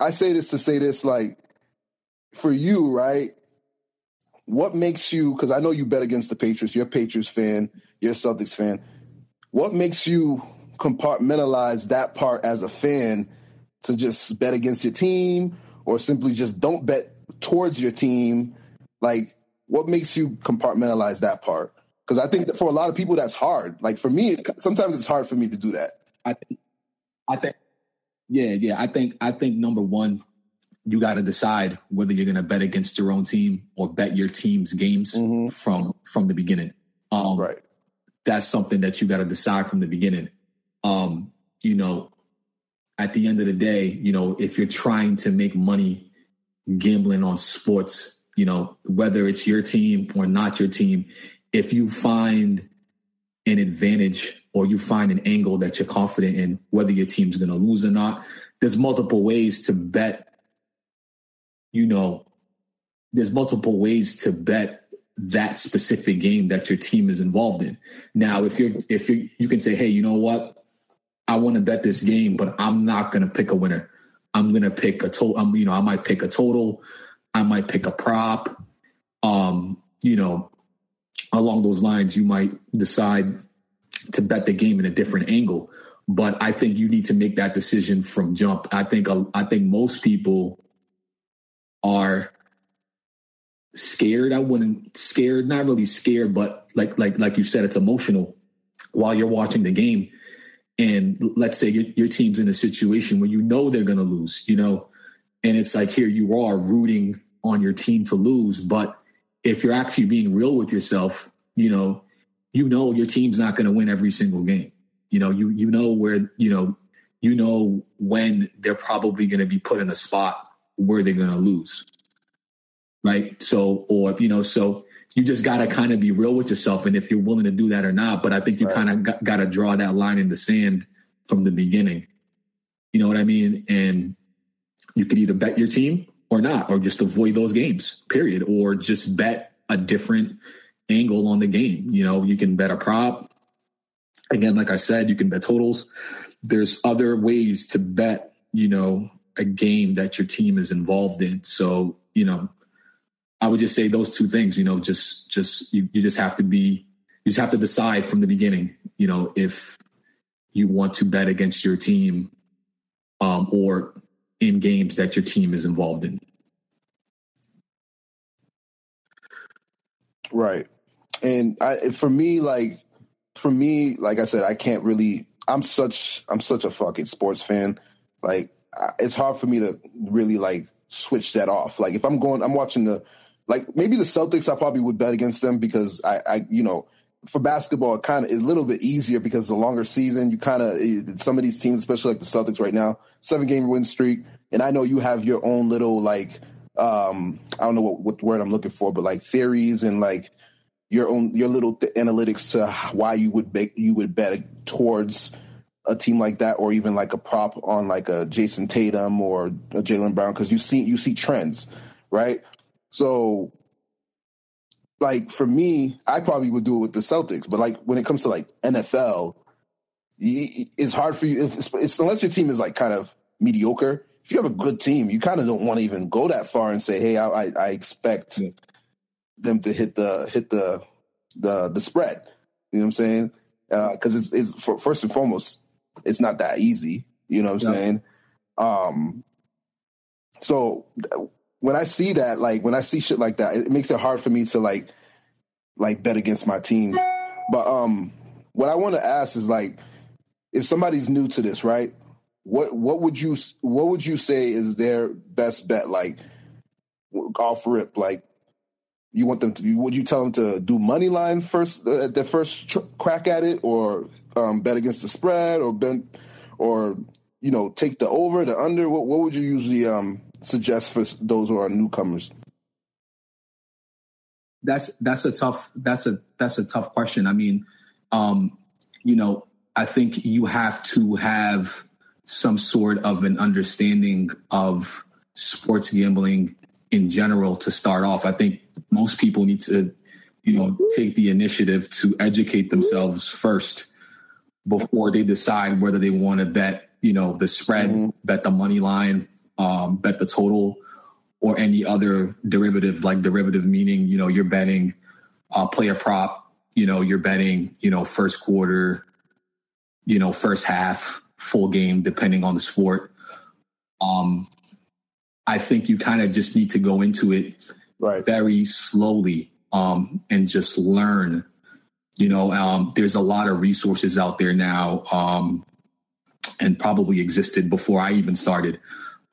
I say this to say this, like for you, right? What makes you? Because I know you bet against the Patriots. You're a Patriots fan. You're a Celtics fan. What makes you compartmentalize that part as a fan to just bet against your team, or simply just don't bet towards your team? Like, what makes you compartmentalize that part? Because I think that for a lot of people, that's hard. Like for me, sometimes it's hard for me to do that. I think, I think yeah, yeah. I think I think number one, you got to decide whether you're going to bet against your own team or bet your team's games mm-hmm. from from the beginning. Um, right. That's something that you got to decide from the beginning. Um, you know, at the end of the day, you know, if you're trying to make money gambling on sports, you know, whether it's your team or not your team, if you find an advantage or you find an angle that you're confident in whether your team's going to lose or not there's multiple ways to bet you know there's multiple ways to bet that specific game that your team is involved in. Now if you're if you you can say hey you know what? I want to bet this game but i'm not going to pick a winner. I'm going to pick a total i'm you know i might pick a total. I might pick a prop. Um you know along those lines, you might decide to bet the game in a different angle. But I think you need to make that decision from jump. I think I think most people are scared. I wouldn't scared, not really scared, but like like like you said, it's emotional while you're watching the game. And let's say your, your team's in a situation where you know they're going to lose, you know, and it's like here you are rooting on your team to lose, but if you're actually being real with yourself, you know, you know your team's not going to win every single game. You know, you you know where you know you know when they're probably going to be put in a spot where they're going to lose. Right? So or if you know, so you just got to kind of be real with yourself and if you're willing to do that or not, but I think you right. kind of got to draw that line in the sand from the beginning. You know what I mean? And you could either bet your team or not, or just avoid those games, period, or just bet a different angle on the game. You know, you can bet a prop. Again, like I said, you can bet totals. There's other ways to bet, you know, a game that your team is involved in. So, you know, I would just say those two things, you know, just just you, you just have to be you just have to decide from the beginning you know, if you want to bet against your team um, or in games that your team is involved in. Right. And I, for me, like, for me, like I said, I can't really. I'm such I'm such a fucking sports fan. Like, it's hard for me to really like switch that off. Like, if I'm going, I'm watching the, like maybe the Celtics, I probably would bet against them because I, I you know, for basketball, kind of a little bit easier because a longer season. You kind of some of these teams, especially like the Celtics right now, seven game win streak, and I know you have your own little like um I don't know what, what word I'm looking for, but like theories and like your own your little th- analytics to why you would bet you would bet towards a team like that, or even like a prop on like a Jayson Tatum or a Jaylen Brown because you see you see trends, right? So like for me, I probably would do it with the Celtics, but like when it comes to like NFL, it's hard for you. It's, it's, unless your team is like kind of mediocre. If you have a good team, you kind of don't want to even go that far and say, "Hey, I, I, I expect yeah. them to hit the hit the the the spread." You know what I'm saying? Because uh, it's it's for, first and foremost, it's not that easy. You know what I'm yeah. saying? Um, so when I see that, like when I see shit like that, it makes it hard for me to like like bet against my team. But um what I want to ask is like if somebody's new to this, right? What what would you what would you say is their best bet like off rip like you want them to would you tell them to do money line first uh, at their first tr- crack at it or um, bet against the spread or bet or you know take the over the under what, what would you usually um suggest for those who are newcomers? That's that's a tough that's a that's a tough question. I mean, um, you know, I think you have to have some sort of an understanding of sports gambling in general to start off. I think most people need to, you know, take the initiative to educate themselves first before they decide whether they want to bet, you know, the spread, mm-hmm. bet the money line, um, bet the total or any other derivative, like derivative meaning, you know, you're betting uh, player prop, you know, you're betting, you know, first quarter, you know, first half, full game, depending on the sport. Um, I think you kind of just need to go into it right. very slowly um, and just learn. You know, um, there's a lot of resources out there now um, and probably existed before I even started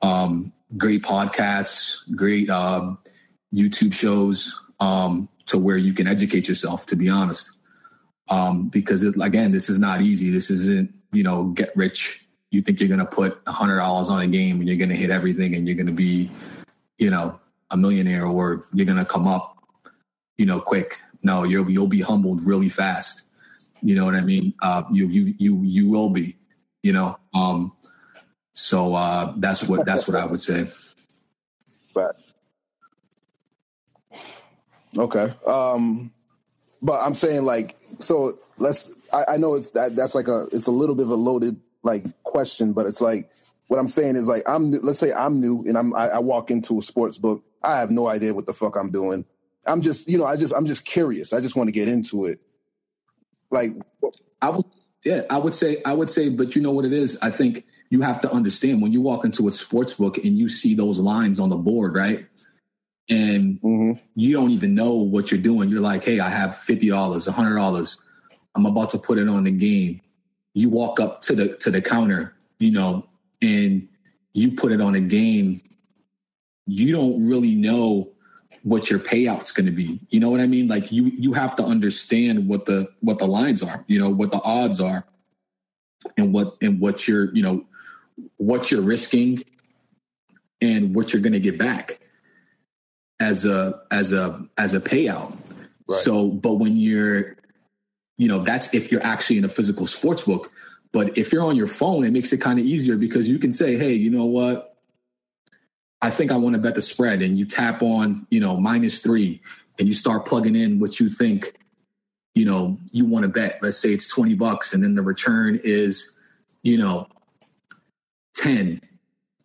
um, great podcasts, great uh, YouTube shows um, to where you can educate yourself. To be honest, um, because it, again, this is not easy. This isn't you know get rich. You think you're going to put a hundred dollars on a game and you're going to hit everything and you're going to be, you know, a millionaire or you're going to come up, you know, quick. No, you'll you'll be humbled really fast. You know what I mean? Uh, you you you you will be. You know, um, so uh, that's what that's what I would say. But okay, um, but I'm saying like so. Let's. I, I know it's that that's like a it's a little bit of a loaded like question, but it's like what I'm saying is like I'm let's say I'm new and I'm I, I walk into a sports book. I have no idea what the fuck I'm doing. I'm just you know I just I'm just curious. I just want to get into it. Like I would yeah I would say I would say, but you know what it is. I think you have to understand when you walk into a sports book and you see those lines on the board, right? And mm-hmm. you don't even know what you're doing. You're like, hey, I have fifty dollars, hundred dollars. I'm about to put it on the game. You walk up to the to the counter, you know, and you put it on a game. You don't really know what your payout's going to be. You know what I mean? Like you you have to understand what the what the lines are. You know what the odds are, and what and what you're you know what you're risking and what you're going to get back as a as a as a payout. Right. So, but when you're, you know, that's if you're actually in a physical sports book. But if you're on your phone, it makes it kind of easier because you can say, "Hey, you know what? I think I want to bet the spread," and you tap on, you know, minus three, and you start plugging in what you think, you know, you want to bet. Let's say it's twenty bucks, and then the return is, you know, 10,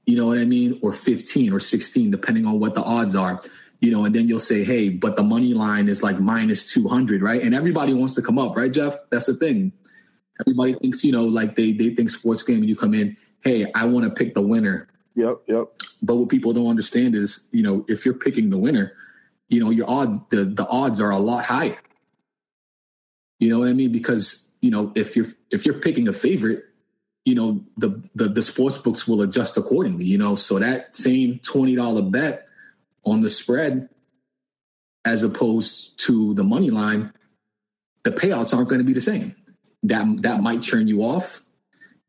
you know what I mean? Or 15 or 16, depending on what the odds are, you know, and then you'll say, hey, but the money line is like minus 200, right? And everybody wants to come up, right, Jeff? That's the thing. Everybody thinks, you know, like they they think sports game and you come in, hey, I want to pick the winner. Yep, yep. But what people don't understand is, you know, if you're picking the winner, you know, your odd the the odds are a lot higher. You know what I mean? Because, you know, if you're if you're picking a favorite, you know, the the, the sports books will adjust accordingly, you know. So that same twenty dollar bet on the spread as opposed to the money line, the payouts aren't going to be the same. That that might turn you off,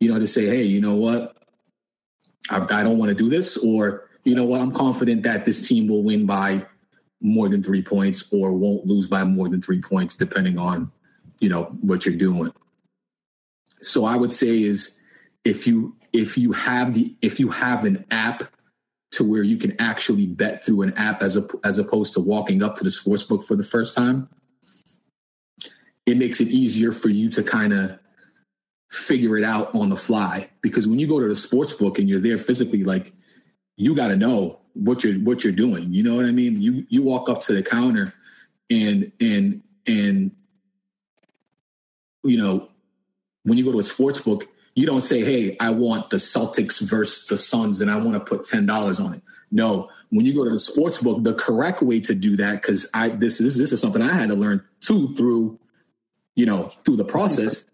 you know, to say, hey, you know what, I, I don't want to do this, or you know what, I'm confident that this team will win by more than three points or won't lose by more than three points, depending on you know what you're doing. So I would say is if you if you have the if you have an app to where you can actually bet through an app as a, as opposed to walking up to the sports book for the first time it makes it easier for you to kind of figure it out on the fly. Because when you go to the sports book and you're there physically like you got to know what you're what you're doing you know what i mean? You you walk up to the counter and and and you know when you go to a sports book you don't say, "Hey, I want the Celtics versus the Suns, and I want to put ten dollars on it." No, when you go to the sports book, the correct way to do that, because I this this this is something I had to learn too through, you know, through the process.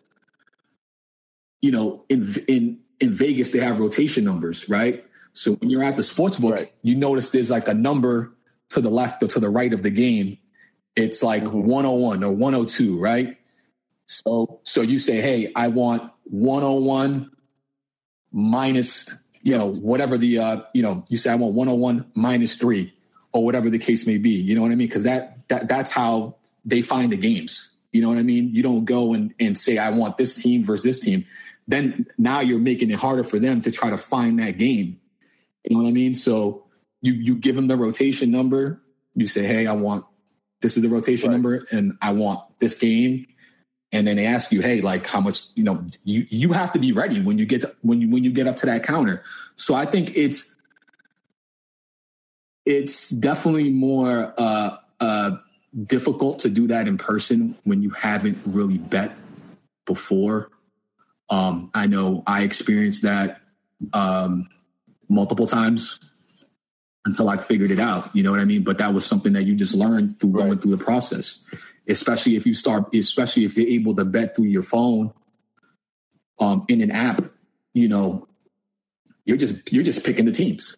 You know, in in in Vegas they have rotation numbers, right? So when you're at the sports book, right. you notice there's like a number to the left or to the right of the game. It's like mm-hmm. 101 or 102, right? So so you say, hey, I want 101 minus, you know, whatever the uh, you know, you say I want 101 minus three, or whatever the case may be. You know what I mean? Because that that that's how they find the games. You know what I mean? You don't go and, and say, I want this team versus this team. Then now you're making it harder for them to try to find that game. You know what I mean? So you you give them the rotation number. You say, hey, I want this is the rotation right. number, and I want this game and then they ask you, hey, like how much, you know, you you have to be ready when you get to, when you when you get up to that counter. So I think it's it's definitely more uh, uh, difficult to do that in person when you haven't really bet before. Um, I know I experienced that um, multiple times until I figured it out. You know what I mean? But that was something that you just learned through right. going through the process especially if you start, especially if you're able to bet through your phone um, in an app, you know, you're just you're just picking the teams.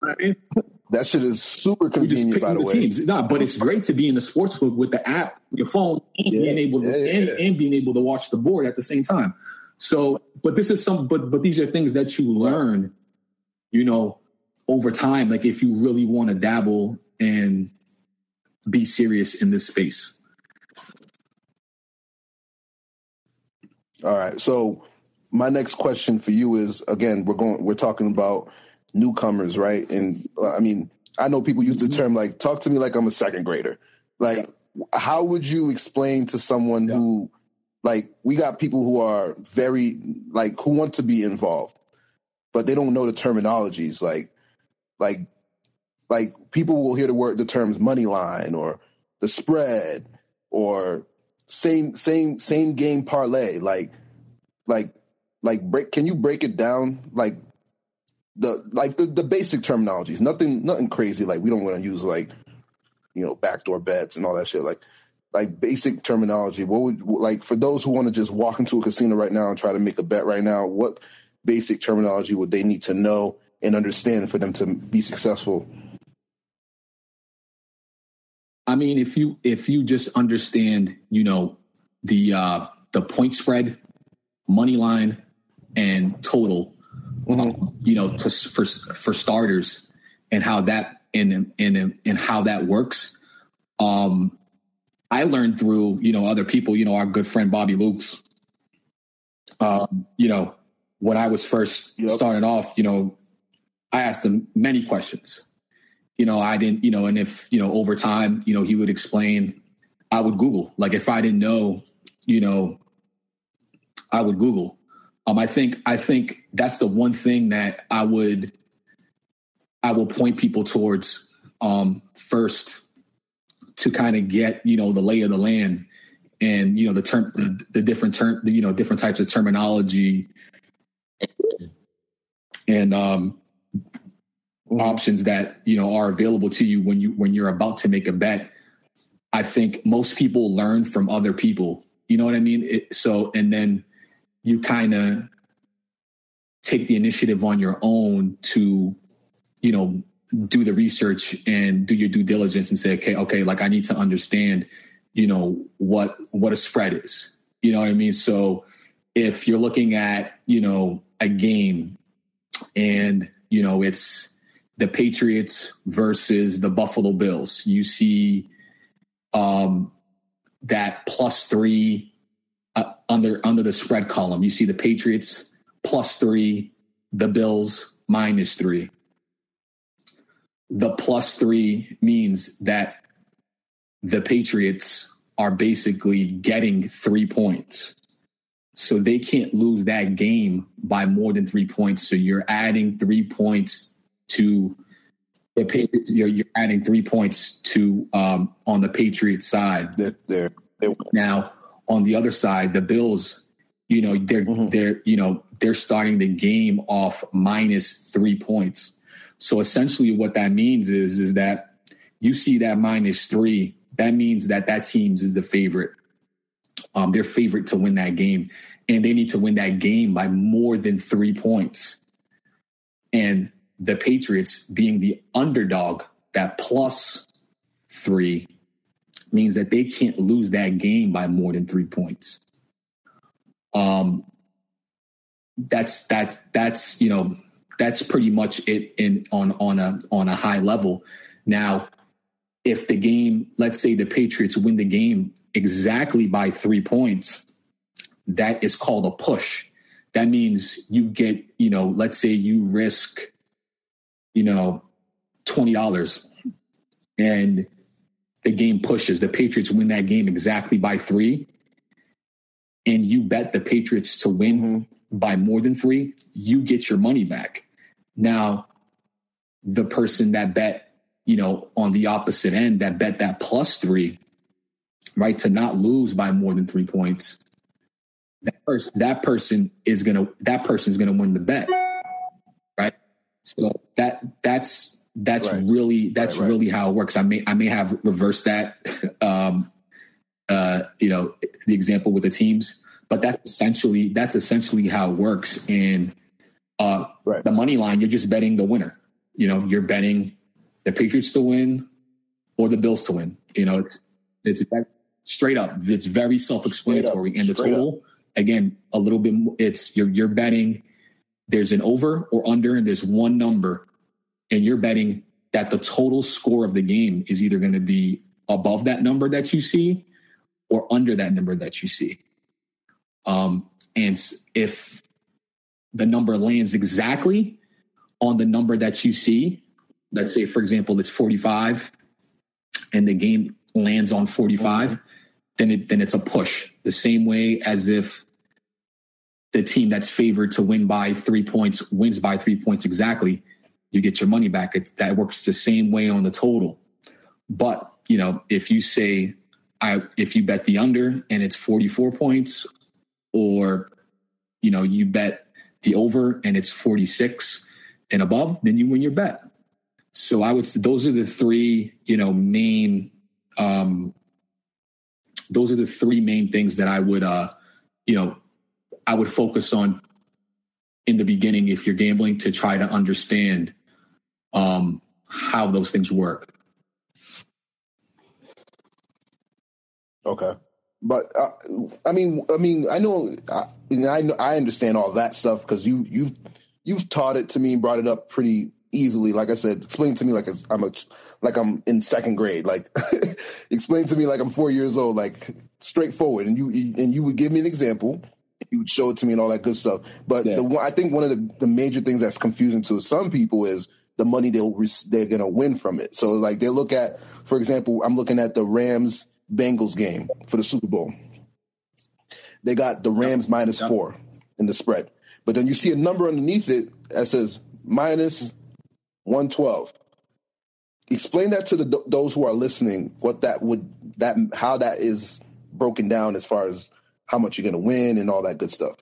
Right? That shit is super convenient, by the, the way. Teams. No, but it's great to be in the sports book with the app, your phone, and yeah, being able to yeah, and, and, being able to watch the board at the same time. So, but this is some, but but these are things that you learn, you know, over time. Like if you really want to dabble and be serious in this space. All right. So my next question for you is again, we're going we're talking about newcomers, right? And I mean, I know people use the mm-hmm. term like talk to me like I'm a second grader. Like how would you explain to someone yeah. who like we got people who are very like who want to be involved but they don't know the terminologies like like like people will hear the word the terms money line or the spread or same same same game parlay. Like like like break can you break it down? Like the like the, the basic terminologies. Nothing nothing crazy. Like we don't want to use like you know backdoor bets and all that shit. Like like basic terminology. What would like for those who want to just walk into a casino right now and try to make a bet right now what basic terminology would they need to know and understand for them to be successful I mean, if you if you just understand, you know, the uh, the point spread, money line, and total, mm-hmm. um, you know, to, for for starters, and how that and and and how that works. Um, I learned through you know other people. You know, our good friend Bobby Lukes. Um, you know, when I was first yep. starting off, you know, I asked him many questions you know, I didn't, you know, and if, you know, over time, you know, he would explain, I would Google. Like if I didn't know, you know, I would Google. Um, I think I think that's the one thing that I would I will point people towards um, first to kind of get you know the lay of the land and you know the term the, the different term the, you know different types of terminology and um. Options that you know are available to you when you when you're about to make a bet i think most people learn from other people. You know what i mean? It, so and then you kind of take the initiative on your own to you know do the research and do your due diligence and say okay okay like i need to understand you know what what a spread is. You know what i mean? So if you're looking at you know a game and you know it's the patriots versus the buffalo bills you see um that plus three uh, under under the spread column you see the patriots plus three the bills minus three the plus three means that the Patriots are basically getting three points. So they can't lose that game by more than three points. So you're adding three points to the Patriots. You're, you're adding three points to um, on the Patriots side. They're, they're, they're, now on the other side, the Bills, you know, they're mm-hmm. they're you know they're starting the game off minus three points. So essentially, what that means is is that you see that minus three that means that that team's is the favorite. Um, they're favorite to win that game, and they need to win that game by more than three points. And the Patriots being the underdog, that plus three means that they can't lose that game by more than three points. Um, that's that that's you know that's pretty much it in on on a on a high level. Now, if the game, let's say the Patriots win the game exactly by three points, that is called a push. That means you get, you know, let's say you risk, you know, $20 and the game pushes. The Patriots win that game exactly by three, and you bet the Patriots to win mm-hmm. by more than three, you get your money back. Now, the person that bet you know, on the opposite end that bet that plus three, right, to not lose by more than three points, that person that person is gonna that person is gonna win the bet? So that that's that's right. really that's right, right. really how it works. I may I may have reversed that, um, uh, you know, the example with the teams, but that's essentially that's essentially how it works. And uh, the money line, you're just betting the winner. You know, you're betting the Patriots to win or the Bills to win. You know, it's, it's straight up. It's very self-explanatory. And the total, up. again, a little bit. It's you're you're betting. There's an over or under, and there's one number, and you're betting that the total score of the game is either going to be above that number that you see or under that number that you see. Um, and if the number lands exactly on the number that you see, let's say, for example, it's 45 and the game lands on 45, mm-hmm. then it then it's a push. The same way as if the team that's favored to win by three points wins by three points exactly, you get your money back. It's, that works the same way on the total. But you know, if you say I if you bet the under and it's 44 points, or you know, you bet the over and it's 46 and above, then you win your bet. So I would those are the three, you know, main um those are the three main things that I would uh you know I would focus on in the beginning if you're gambling to try to understand um how those things work. Okay. But uh, I mean, I mean, I know, I, I know, I understand all that stuff because you you've you've taught it to me and brought it up pretty easily. Like I said, explain to me like I'm a like I'm in second grade. Like explain to me like I'm four years old. Like straightforward, and you and you would give me an example. You would show it to me and all that good stuff. But yeah. the I think one of the, the major things that's confusing to some people is the money they'll they're gonna win from it. So like they look at, for example, I'm looking at the Rams Bengals game for the Super Bowl. They got the Rams minus four in the spread. But then you see a number underneath it that says minus 112. Explain that to the those who are listening. What that would that how that is broken down as far as how much you're going to win and all that good stuff.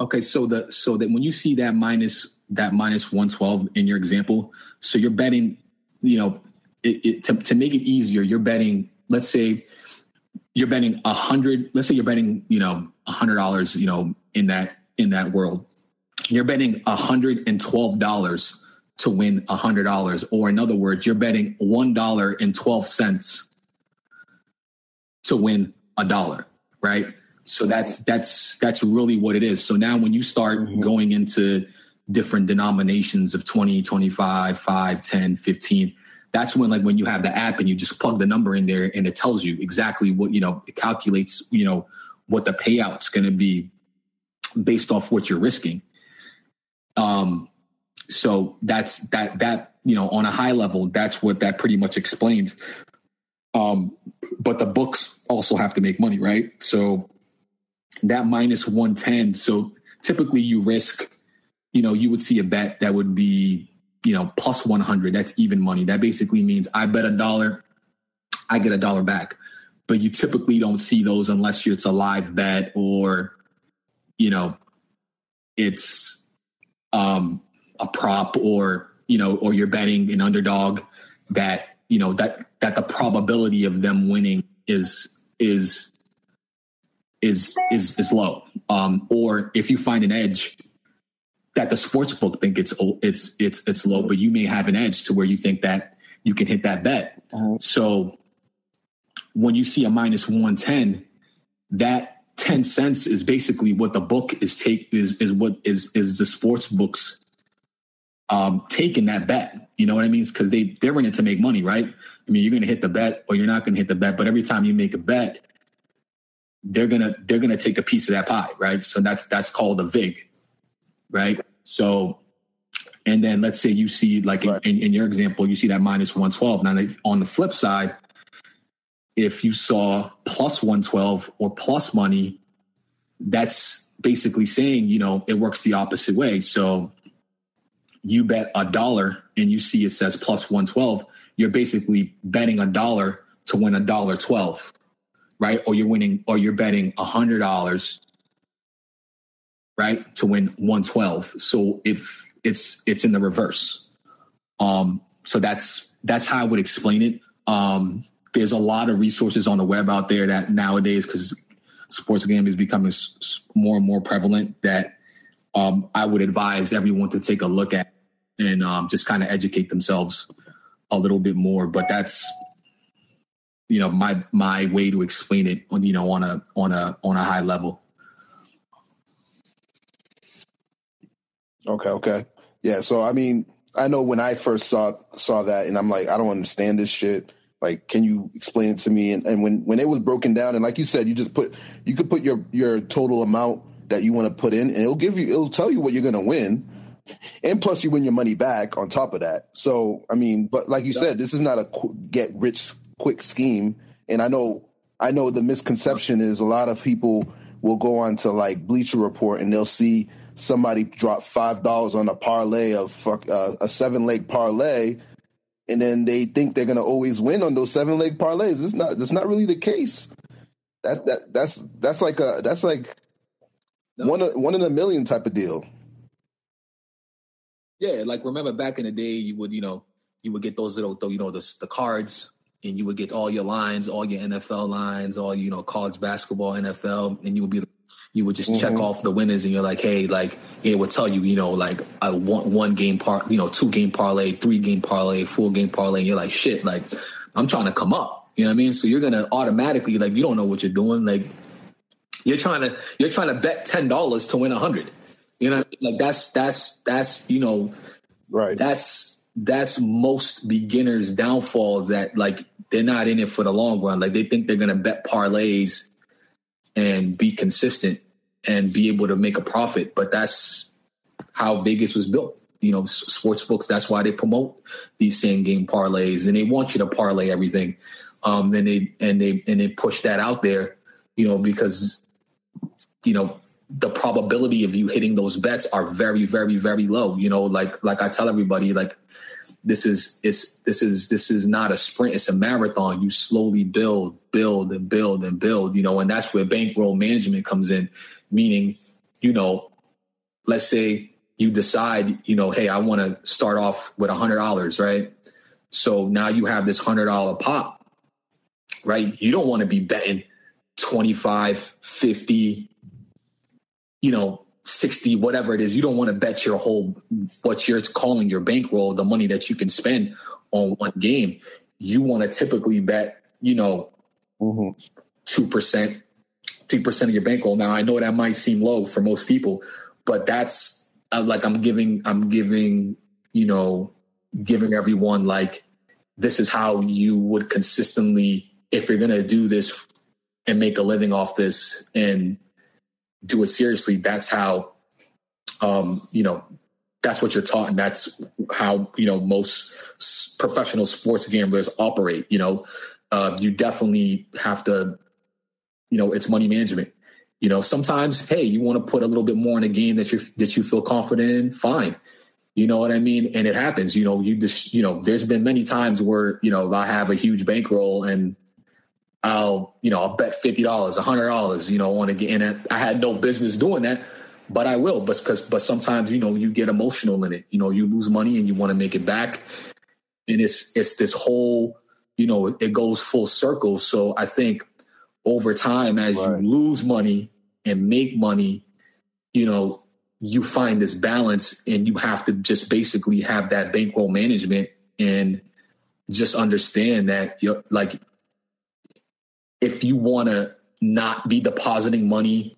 Okay, so the so that when you see that minus that minus one twelve in your example, so you're betting, you know, it, it, to to make it easier, you're betting. Let's say you're betting a hundred. Let's say you're betting, you know, a hundred dollars, you know, in that in that world. You're betting a hundred and twelve dollars to win a hundred dollars, or in other words, you're betting one dollar and twelve cents to win a dollar, right? So that's that's that's really what it is. So now when you start mm-hmm. going into different denominations of 20, 25, 5, 10, 15, that's when like when you have the app and you just plug the number in there and it tells you exactly what, you know, it calculates, you know, what the payout's going to be based off what you're risking. Um so that's that that you know on a high level that's what that pretty much explains um but the books also have to make money right so that minus 110. So typically you risk, you know, you would see a bet that would be, you know, plus 100. That's even money. That basically means I bet a dollar, I get a dollar back. But you typically don't see those unless it's a live bet or, you know, it's um, a prop or, you know, or you're betting an underdog that, you know, that that the probability of them winning is is is is is low. Um, or if you find an edge that the sports book think it's it's it's it's low, but you may have an edge to where you think that you can hit that bet. Uh-huh. So when you see a minus one ten, that ten cents is basically what the book is take is is what is is the sports books um taking that bet. You know what I mean? Because they they're in it to make money, right? I mean, you're going to hit the bet or you're not going to hit the bet, but every time you make a bet, they're gonna they're gonna take a piece of that pie, right? So that's that's called a vig, right? So, and then let's say you see like right. in, in, your example, you see that minus one twelve. Now on the flip side, if you saw plus one twelve or plus money, that's basically saying you know it works the opposite way. So you bet a dollar and you see it says plus one twelve, you're basically betting a dollar to win a dollar twelve right? Or you're winning, or you're betting a hundred dollars, right, to win one twelve. So if it's it's in the reverse, um, so that's that's how I would explain it. Um, there's a lot of resources on the web out there that nowadays, because sports gambling is becoming more and more prevalent, that um, I would advise everyone to take a look at and um, just kind of educate themselves a little bit more. But that's you know my my way to explain it on you know on a on a on a high level. Okay okay. Yeah so i mean i know when i first saw saw that and i'm like i don't understand this shit. Like can you explain it to me? And, and when when it was broken down and like you said you just put you could put your your total amount that you want to put in and it'll give you it'll tell you what you're going to win and plus you win your money back on top of that so i mean but like you said this is not a get rich quick scheme. And I know I know the misconception is a lot of people will go on to like Bleacher Report and they'll see somebody drop five dollars on a parlay of fuck, uh, a seven leg parlay, and then they think they're gonna always win on those seven leg parlays. It's not. That's not really the case. That that that's that's like a that's like no. one one in a million type of deal. Yeah, like remember back in the day, you would you know you would get those little you know the the cards and you would get all your lines, all your NFL lines, all you know, college basketball, NFL, and you would be you would just mm-hmm. check off the winners and you're like, hey, like it would tell you, you know, like I want one game part, you know, two game parlay, three game parlay, four game parlay, and you're like, shit, like I'm trying to come up. You know what I mean? So you're gonna automatically like you don't know what you're doing. Like you're trying to you're trying to bet ten dollars to win a hundred. You know, like that's that's that's you know, right. That's that's most beginners' downfall that like they're not in it for the long run. Like they think they're gonna bet parlays and be consistent and be able to make a profit. But that's how Vegas was built. You know, sports books. That's why they promote these same game parlays, and they want you to parlay everything. Um, and they and they and they push that out there. You know, because you know the probability of you hitting those bets are very, very, very low. You know, like like I tell everybody, like this is it's this is this is not a sprint, it's a marathon. You slowly build, build, and build and build, you know, and that's where bankroll management comes in, meaning, you know, let's say you decide, you know, hey, I want to start off with a hundred dollars, right? So now you have this hundred dollar pop, right? You don't want to be betting 25, 50, you know, 60, whatever it is. You don't want to bet your whole, what you're calling your bankroll, the money that you can spend on one game. You want to typically bet, you know, mm-hmm. 2%, 2% of your bankroll. Now, I know that might seem low for most people, but that's uh, like I'm giving, I'm giving, you know, giving everyone like, this is how you would consistently, if you're going to do this and make a living off this and do it seriously, that's how, um, you know, that's what you're taught, and that's how you know most professional sports gamblers operate. You know, uh, you definitely have to, you know, it's money management. You know, sometimes, hey, you want to put a little bit more in a game that you that you feel confident in. Fine, you know what I mean, and it happens. You know, you just you know, there's been many times where you know I have a huge bankroll and I'll, you know, I'll bet fifty dollars, a hundred dollars, you know, want to get in it. I had no business doing that, but I will, but because but sometimes, you know, you get emotional in it. You know, you lose money and you want to make it back. And it's it's this whole, you know, it goes full circle. So I think over time, as right. you lose money and make money, you know, you find this balance and you have to just basically have that bankroll management and just understand that you're like if you want to not be depositing money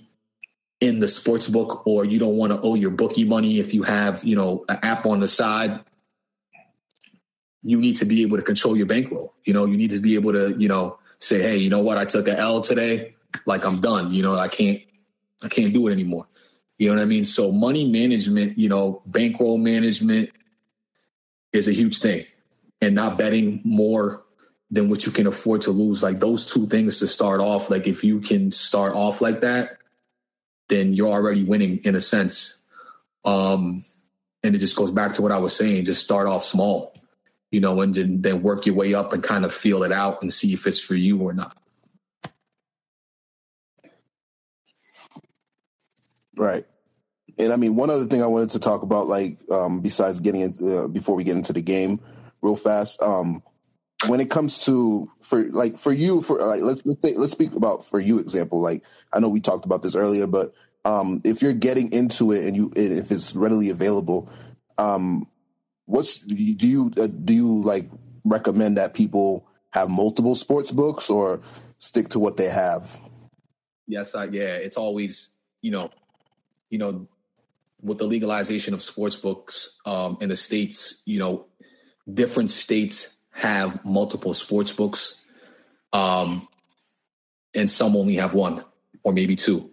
in the sports book or you don't want to owe your bookie money if you have you know an app on the side you need to be able to control your bankroll. You know you need to be able to you know say hey you know what? I took an l today. Like i'm done. You know i can't i can't do it anymore. You know what i mean? So money management you know bankroll management is a huge thing. And not betting more than what you can afford to lose. Like those two things to start off. Like if you can start off like that, then you're already winning in a sense. Um, and it just goes back to what I was saying. Just start off small, you know, and then, then work your way up and kind of feel it out and see if it's for you or not. Right. And I mean, one other thing I wanted to talk about, like, um, besides getting into, uh, before we get into the game real fast, um, when it comes to for like for you for like let's let's say let's speak about for you example like I know we talked about this earlier but um if you're getting into it and you if it's readily available um what's do you uh, do you like recommend that people have multiple sports books or stick to what they have? Yes I, yeah it's always you know you know with the legalization of sports books um in the states you know different states have multiple sports books, um, and some only have one or maybe two.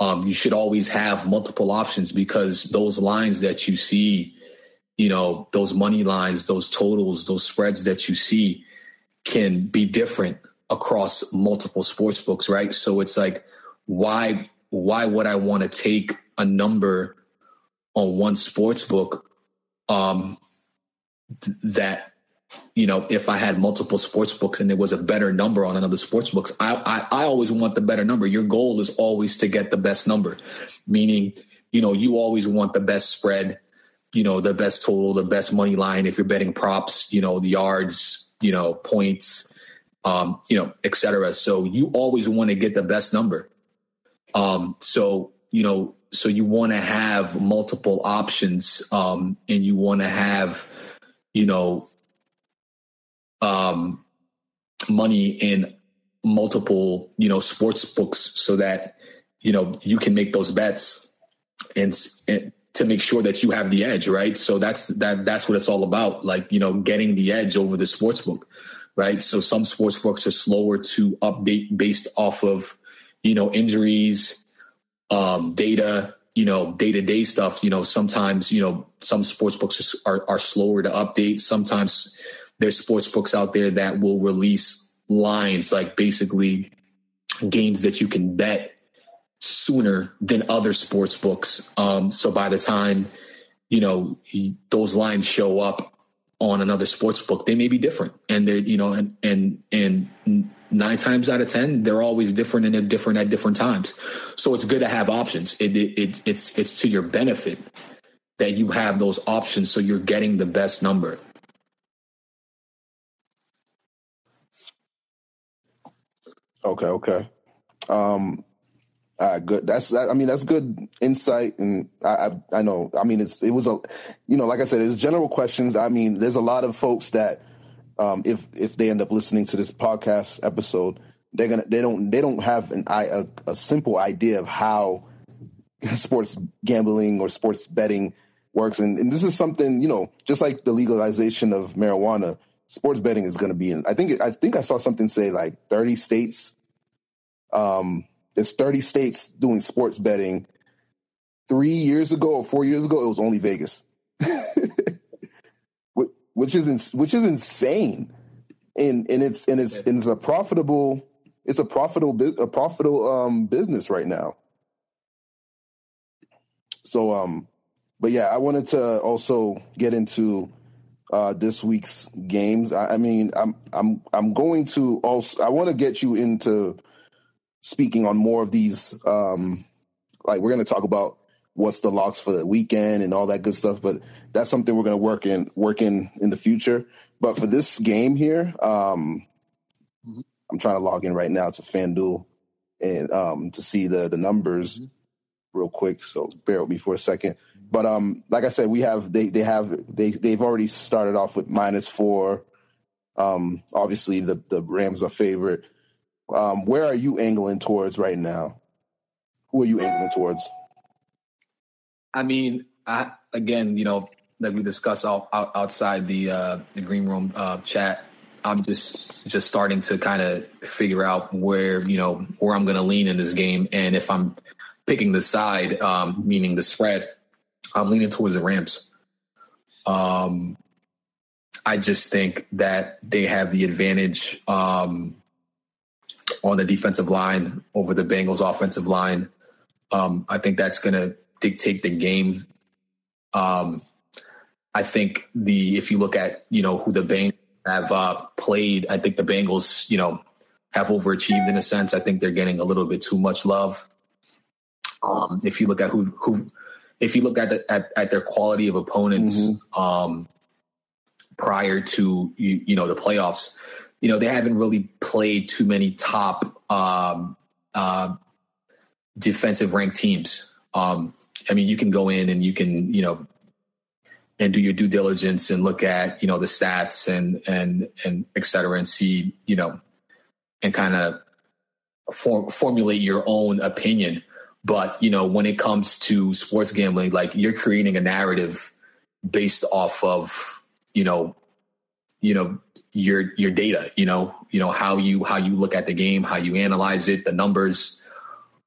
Um, you should always have multiple options because those lines that you see, you know, those money lines, those totals, those spreads that you see can be different across multiple sports books, right? So it's like, why why would I want to take a number on one sports book um, th- that you know, if I had multiple sports books and there was a better number on another sports books, I, I, I always want the better number. Your goal is always to get the best number, meaning, you know, you always want the best spread, you know, the best total, the best money line. If you're betting props, you know, the yards, you know, points, um, you know, et cetera. So you always want to get the best number. Um, so, you know, so you want to have multiple options, um, and you want to have, you know, um, money in multiple, you know, sports books so that, you know, you can make those bets and, and to make sure that you have the edge, right? So that's that that's what it's all about, like, you know, getting the edge over the sports book, right? So some sports books are slower to update based off of, you know, injuries, um, data, you know, day to day stuff. You know, sometimes, you know, some sports books are, are slower to update. Sometimes there's sports books out there that will release lines like basically games that you can bet sooner than other sports books. Um, so by the time you know he, those lines show up on another sports book, they may be different, and they're you know and and and nine times out of ten they're always different and they're different at different times. So it's good to have options. It, it, it it's it's to your benefit that you have those options, so you're getting the best number. Okay, okay. Um, all right, good. That's I mean that's good insight, and I, I, I know. I mean it's it was a, you know, like I said, it's general questions. I mean, there's a lot of folks that, um, if if they end up listening to this podcast episode, they're gonna they don't they don't have an a, a simple idea of how sports gambling or sports betting works, and, and this is something you know, just like the legalization of marijuana, sports betting is going to be in. I think I think I saw something say like 30 states. Um, there's 30 states doing sports betting. Three years ago or four years ago, it was only Vegas, which is which is insane, and and it's and it's and it's a profitable it's a profitable a profitable um, business right now. So um, but yeah, I wanted to also get into uh, this week's games. I, I, mean, I'm I'm I'm going to also I want to get you into speaking on more of these. Um, like we're going to talk about what's the locks for the weekend and all that good stuff, but that's something we're going to work in work in in the future. But for this game here, um, mm-hmm. I'm trying to log in right now to FanDuel and um, to see the the numbers mm-hmm. real quick. So bear with me for a second. But um, like I said, we have they they have they they've already started off with minus four. Um, obviously the the Rams are favorite. Um, where are you angling towards right now? Who are you angling towards? I mean, I again, you know, like we discussed out, out, outside the uh, the green room uh, chat. I'm just just starting to kind of figure out where you know where I'm going to lean in this game, and if I'm picking the side, um, meaning the spread, I'm leaning towards the Rams. Um, I just think that they have the advantage um, on the defensive line over the Bengals offensive line. Um, I think that's going to dictate the game. Um, I think the if you look at you know who the Bengals have uh, played, I think the Bengals you know have overachieved in a sense. I think they're getting a little bit too much love. Um, if you look at who who if you look at the, at, at their quality of opponents mm-hmm. um, prior to you, you know the playoffs, you know they haven't really played too many top um, uh, defensive ranked teams. Um, I mean, you can go in and you can you know and do your due diligence and look at you know the stats and and and et cetera and see you know and kind of form, formulate your own opinion but, you know, when it comes to sports gambling, like you're creating a narrative based off of, you know, you know, your your data, you know, you know, how you how you look at the game, how you analyze it, the numbers,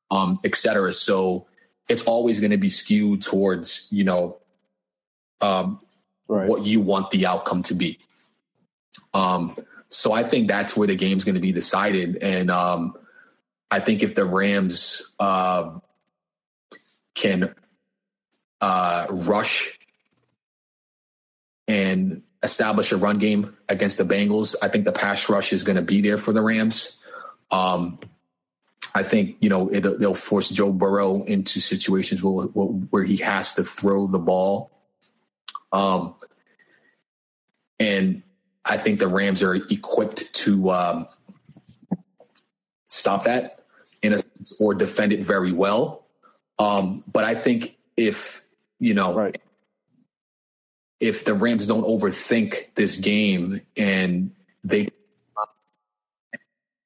um, et cetera. So it's always going to be skewed towards, you know, um, right. what you want the outcome to be. Um, so I think that's where the game's going to be decided. And um, I think if the Rams uh, can uh, rush and establish a run game against the Bengals, I think the pass rush is going to be there for the Rams. Um, I think you know it, they'll force Joe Burrow into situations where, where he has to throw the ball, um, and I think the Rams are equipped to um, stop that in a sense or defend it very well. Um, but I think if you know, right. if the Rams don't overthink this game and they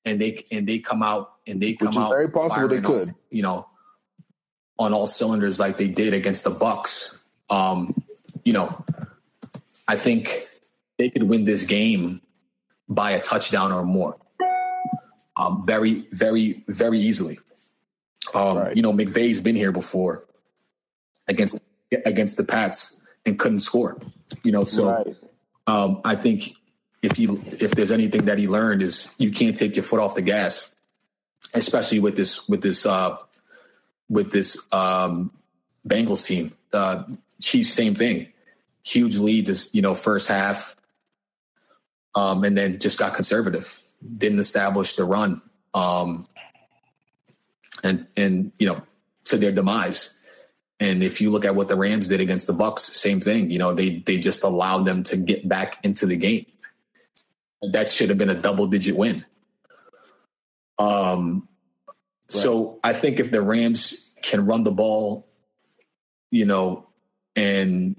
and they and they come out and they come Which out very possible they could, off, you know, on all cylinders like they did against the Bucs. Um, you know, I think they could win this game by a touchdown or more um, very, very, very easily. Um, right. You know, McVay's been here before against against the Pats and couldn't score. You know, so right. um, I think if you if there's anything that he learned is you can't take your foot off the gas, especially with this with this uh, with this um, Bengals team. Uh, Chiefs, same thing. Huge lead this, you know, first half. Um, and then just got conservative. Didn't establish the run. Um, and and you know, to their demise. And if you look at what the Rams did against the Bucs, same thing. You know, they they just allowed them to get back into the game. That should have been a double digit win. Um, right. so I think if the Rams can run the ball, you know, and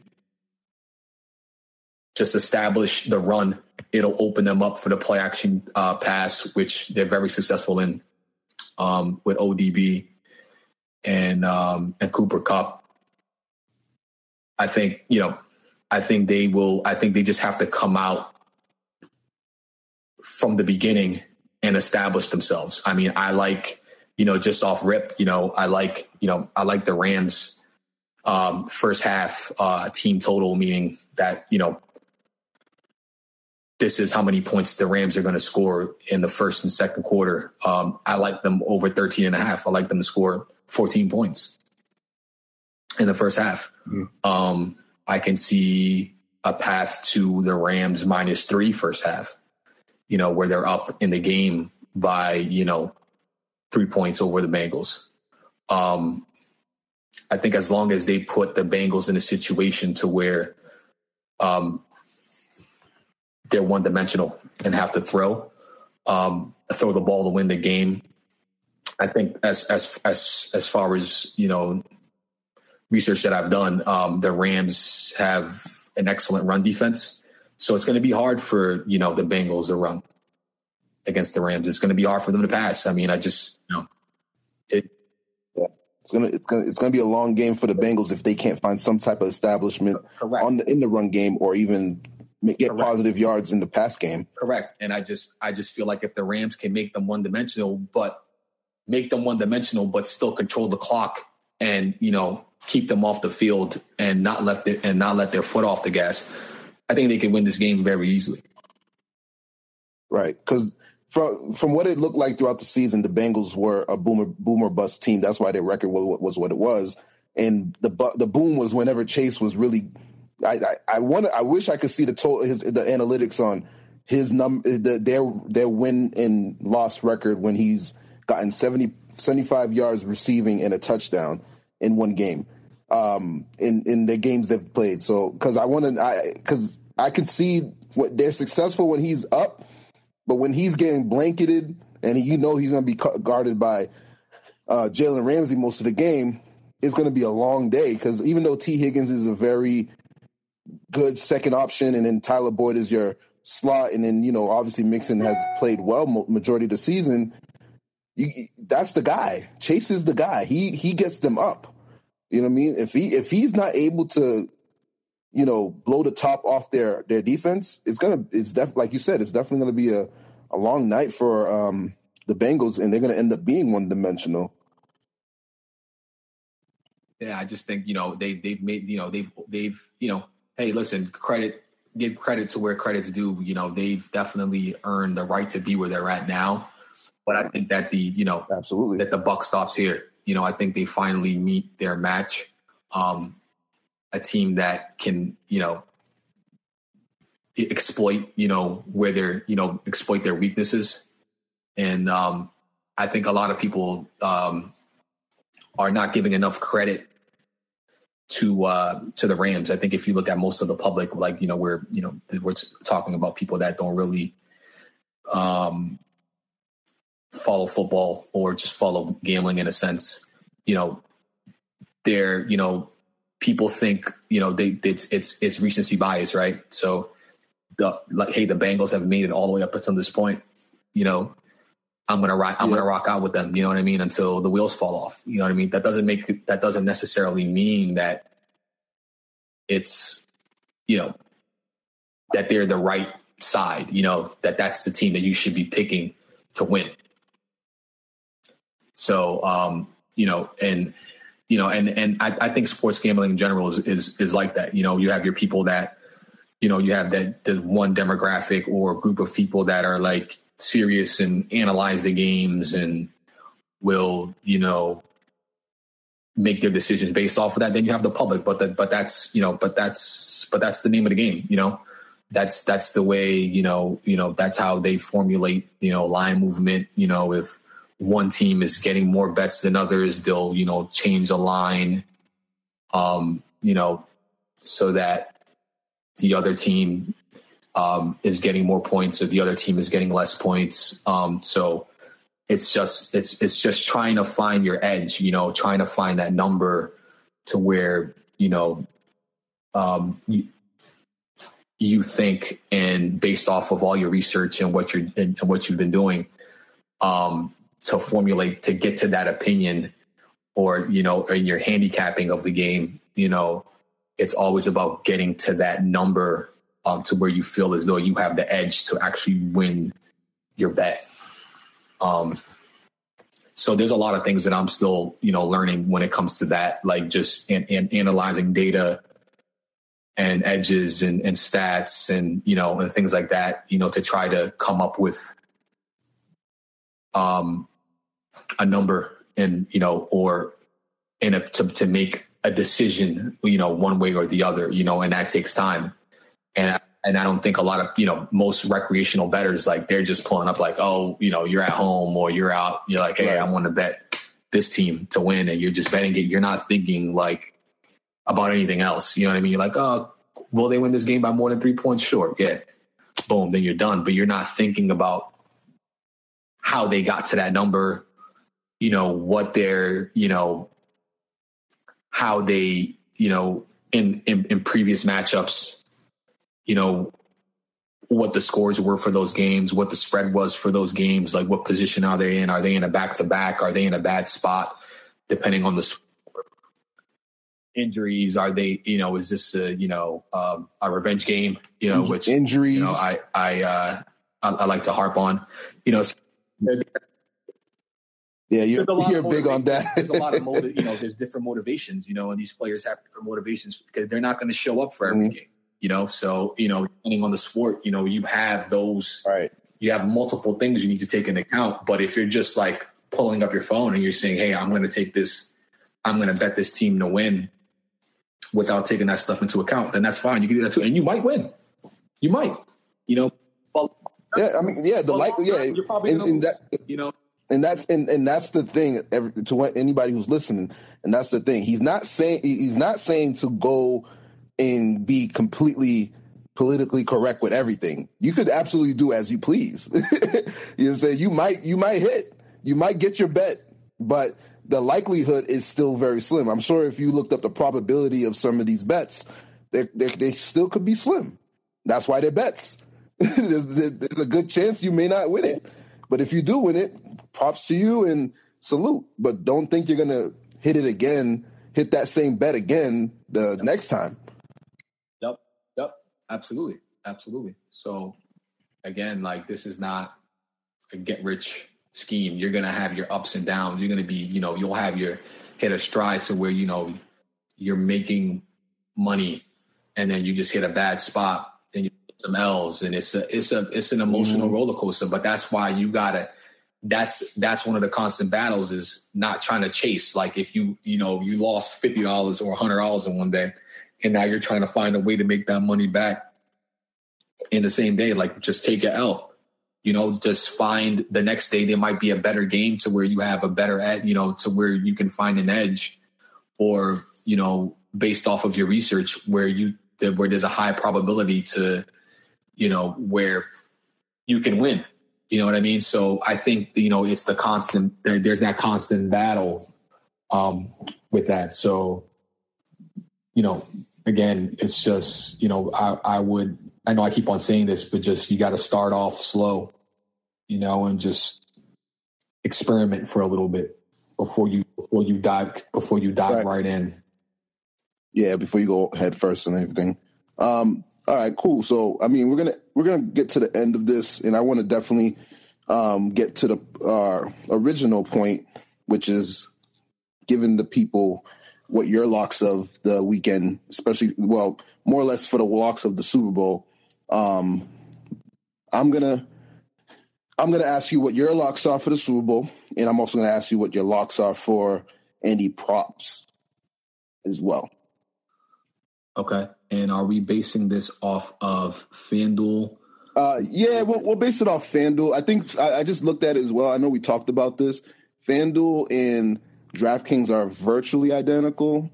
just establish the run, it'll open them up for the play action uh, pass, which they're very successful in um, with ODB and um, and Cooper Kupp. I think you know, I think they will. I think they just have to come out from the beginning and establish themselves. I mean, I like you know just off rip. You know, I like you know I like the Rams um, first half uh, team total, meaning that you know this is how many points the Rams are going to score in the first and second quarter. Um, I like them over 13 and a half. I like them to score 14 points in the first half. Mm. Um, I can see a path to the Rams minus three first half, you know, where they're up in the game by, you know, three points over the Bengals. Um, I think as long as they put the Bengals in a situation to where um, they're one dimensional and have to throw, um, throw the ball to win the game, I think as as as as far as you know, research that I've done, um, the Rams have an excellent run defense, so it's going to be hard for you know the Bengals to run against the Rams. It's going to be hard for them to pass. I mean, I just you know it. Yeah. It's gonna it's gonna it's gonna be a long game for the Bengals if they can't find some type of establishment Correct. on the in the run game or even get Correct. positive yards in the pass game. Correct. And I just I just feel like if the Rams can make them one dimensional, but make them one dimensional, but still control the clock and you know keep them off the field and not let their, and not let their foot off the gas. I think they can win this game very easily. Right, because from from what it looked like throughout the season, the Bengals were a boomer boomer bust team. That's why their record was, was what it was, and the the boom was whenever Chase was really. I I, I want I wish I could see the total his the analytics on his num the, their their win and loss record when he's gotten 70, 75 yards receiving and a touchdown in one game um, in in the games they've played. So because I want to, I because I can see what they're successful when he's up, but when he's getting blanketed and you know he's going to be guarded by uh, Jalen Ramsey most of the game, it's going to be a long day. Because even though Tee Higgins is a very good second option, and then Tyler Boyd is your slot, and then you know obviously Mixon has played well majority of the season. You, that's the guy. Chase is the guy. He he gets them up. You know what I mean? If he if he's not able to, you know, blow the top off their their defense, it's gonna it's def like you said, it's definitely gonna be a a long night for um the Bengals, and they're gonna end up being one dimensional. Yeah, I just think you know they they've made you know they've they've you know hey listen credit give credit to where credit's due. You know they've definitely earned the right to be where they're at now. But I think that the you know absolutely that the buck stops here. You know, I think they finally meet their match. Um, a team that can you know exploit you know where they're you know exploit their weaknesses, and um, I think a lot of people um, are not giving enough credit to uh to the Rams. I think if you look at most of the public, like you know, we're you know we're talking about people that don't really um follow football or just follow gambling in a sense, you know, they're, you know, people think, you know, they it's it's it's recency bias, right? So the like, hey, the Bengals have made it all the way up until this point, you know, I'm gonna rock I'm yeah. gonna rock out with them, you know what I mean, until the wheels fall off. You know what I mean? That doesn't make that doesn't necessarily mean that it's you know that they're the right side, you know, that that's the team that you should be picking to win. So, um, you know, and you know, and and I, I, think sports gambling in general is, is is like that. You know, you have your people that, you know, you have that the one demographic or group of people that are like serious and analyze the games and will, you know, make their decisions based off of that. Then you have the public, but the, but that's you know, but that's but that's the name of the game. You know, that's that's the way you know you know that's how they formulate you know line movement. You know, if one team is getting more bets than others, they'll you know change a line. Um, you know, so that the other team um, is getting more points, or the other team is getting less points. Um, so it's just it's it's just trying to find your edge you know trying to find that number to where you know um, you, you think and based off of all your research and what you're and what you've been doing um, to formulate to get to that opinion or you know in your handicapping of the game you know it's always about getting to that number um, to where you feel as though you have the edge to actually win your bet um, so there's a lot of things that I'm still, you know, learning when it comes to that, like just in analyzing data and edges and, and stats and, you know, and things like that, you know, to try to come up with um, a number and, you know, or in a, to, to make a decision, you know, one way or the other, you know, and that takes time. And and I don't think a lot of you know most recreational bettors like they're just pulling up like oh you know you're at home or you're out. You're like hey right. I want to bet this team to win and you're just betting it. You're not thinking like about anything else. You know what I mean? You're like oh will they win this game by more than three points? Sure yeah. Boom then you're done. But you're not thinking about how they got to that number you know what they're you know how they you know in in, in previous matchups you know, what the scores were for those games, what the spread was for those games, like what position are they in? Are they in a back to back? Are they in a bad spot? Depending on the score. injuries, are they? You know, is this a you know um, a revenge game? You know, which injuries. You know, I I uh, I, I like to harp on. You know. Yeah, you're, you're big on that. there's a lot of motiv- you know, there's different motivations, you know, and these players have different motivations because they're not going to show up for every mm-hmm. game you know? So you know depending on the sport you know you have those right. you have multiple things you need to take into account. But if you're just like pulling up your phone and you're saying hey i'm going to take this i'm going to bet this team to win without taking that stuff into account then that's fine. You can do that too. And you might win. You might you know? Well yeah i mean yeah the like yeah. you're probably and, and that you know? and that's and, and that's the thing every, to anybody who's listening. And that's the thing. He's not saying he's not saying to go and be completely politically correct with everything. You could absolutely do as you please. you know what I'm saying? You might you might hit. You might get your bet, but the likelihood is still very slim. I'm sure if you looked up the probability of some of these bets, they they, they still could be slim. That's why they're bets. there's, there's a good chance you may not win it. But if you do win it, props to you and salute. But don't think you're gonna hit it again, hit that same bet again the next time. Absolutely. Absolutely. So again, like this is not a get rich scheme. You're gonna have your ups and downs. You're gonna be, you know, you'll have your hit a stride to where, you know, you're making money and then you just hit a bad spot and you some L's and it's a it's a it's an emotional mm-hmm. roller coaster. But that's why you gotta that's that's one of the constant battles is not trying to chase. Like if you you know you lost fifty dollars or hundred dollars in one day, and now you're trying to find a way to make that money back in the same day. Like just take it out. You know, just find the next day there might be a better game to where you have a better ed, you know, to where you can find an edge, or you know, based off of your research, where you where there's a high probability to, you know, where you can win. You know what I mean? So I think you know it's the constant. There's that constant battle um, with that. So you know, again, it's just, you know, I, I would, I know I keep on saying this, but just you got to start off slow, you know, and just experiment for a little bit before you, before you dive, before you dive right, right in. Yeah. Before you go head first and everything. Um, all right, cool. So, I mean, we're going to, we're going to get to the end of this and I want to definitely, um, get to the, uh, original point, which is giving the people, what your locks of the weekend, especially well, more or less for the locks of the Super Bowl. Um, I'm gonna I'm gonna ask you what your locks are for the Super Bowl, and I'm also gonna ask you what your locks are for any props as well. Okay. And are we basing this off of FanDuel? Uh, yeah, we'll, we'll base it off FanDuel. I think I, I just looked at it as well. I know we talked about this. FanDuel and DraftKings are virtually identical.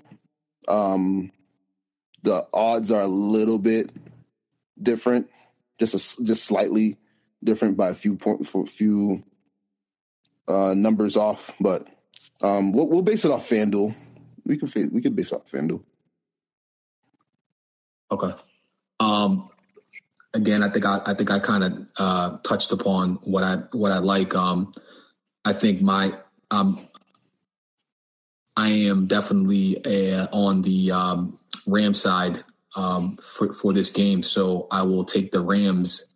Um, the odds are a little bit different, just a, just slightly different by a few point for a few uh, numbers off. But um, we'll, we'll base it off FanDuel. We can we can base off FanDuel. Okay. Um, again, I think I, I think I kind of uh, touched upon what I what I like. Um, I think my um, I am definitely a, on the um, side um, for for this game, so I will take the Rams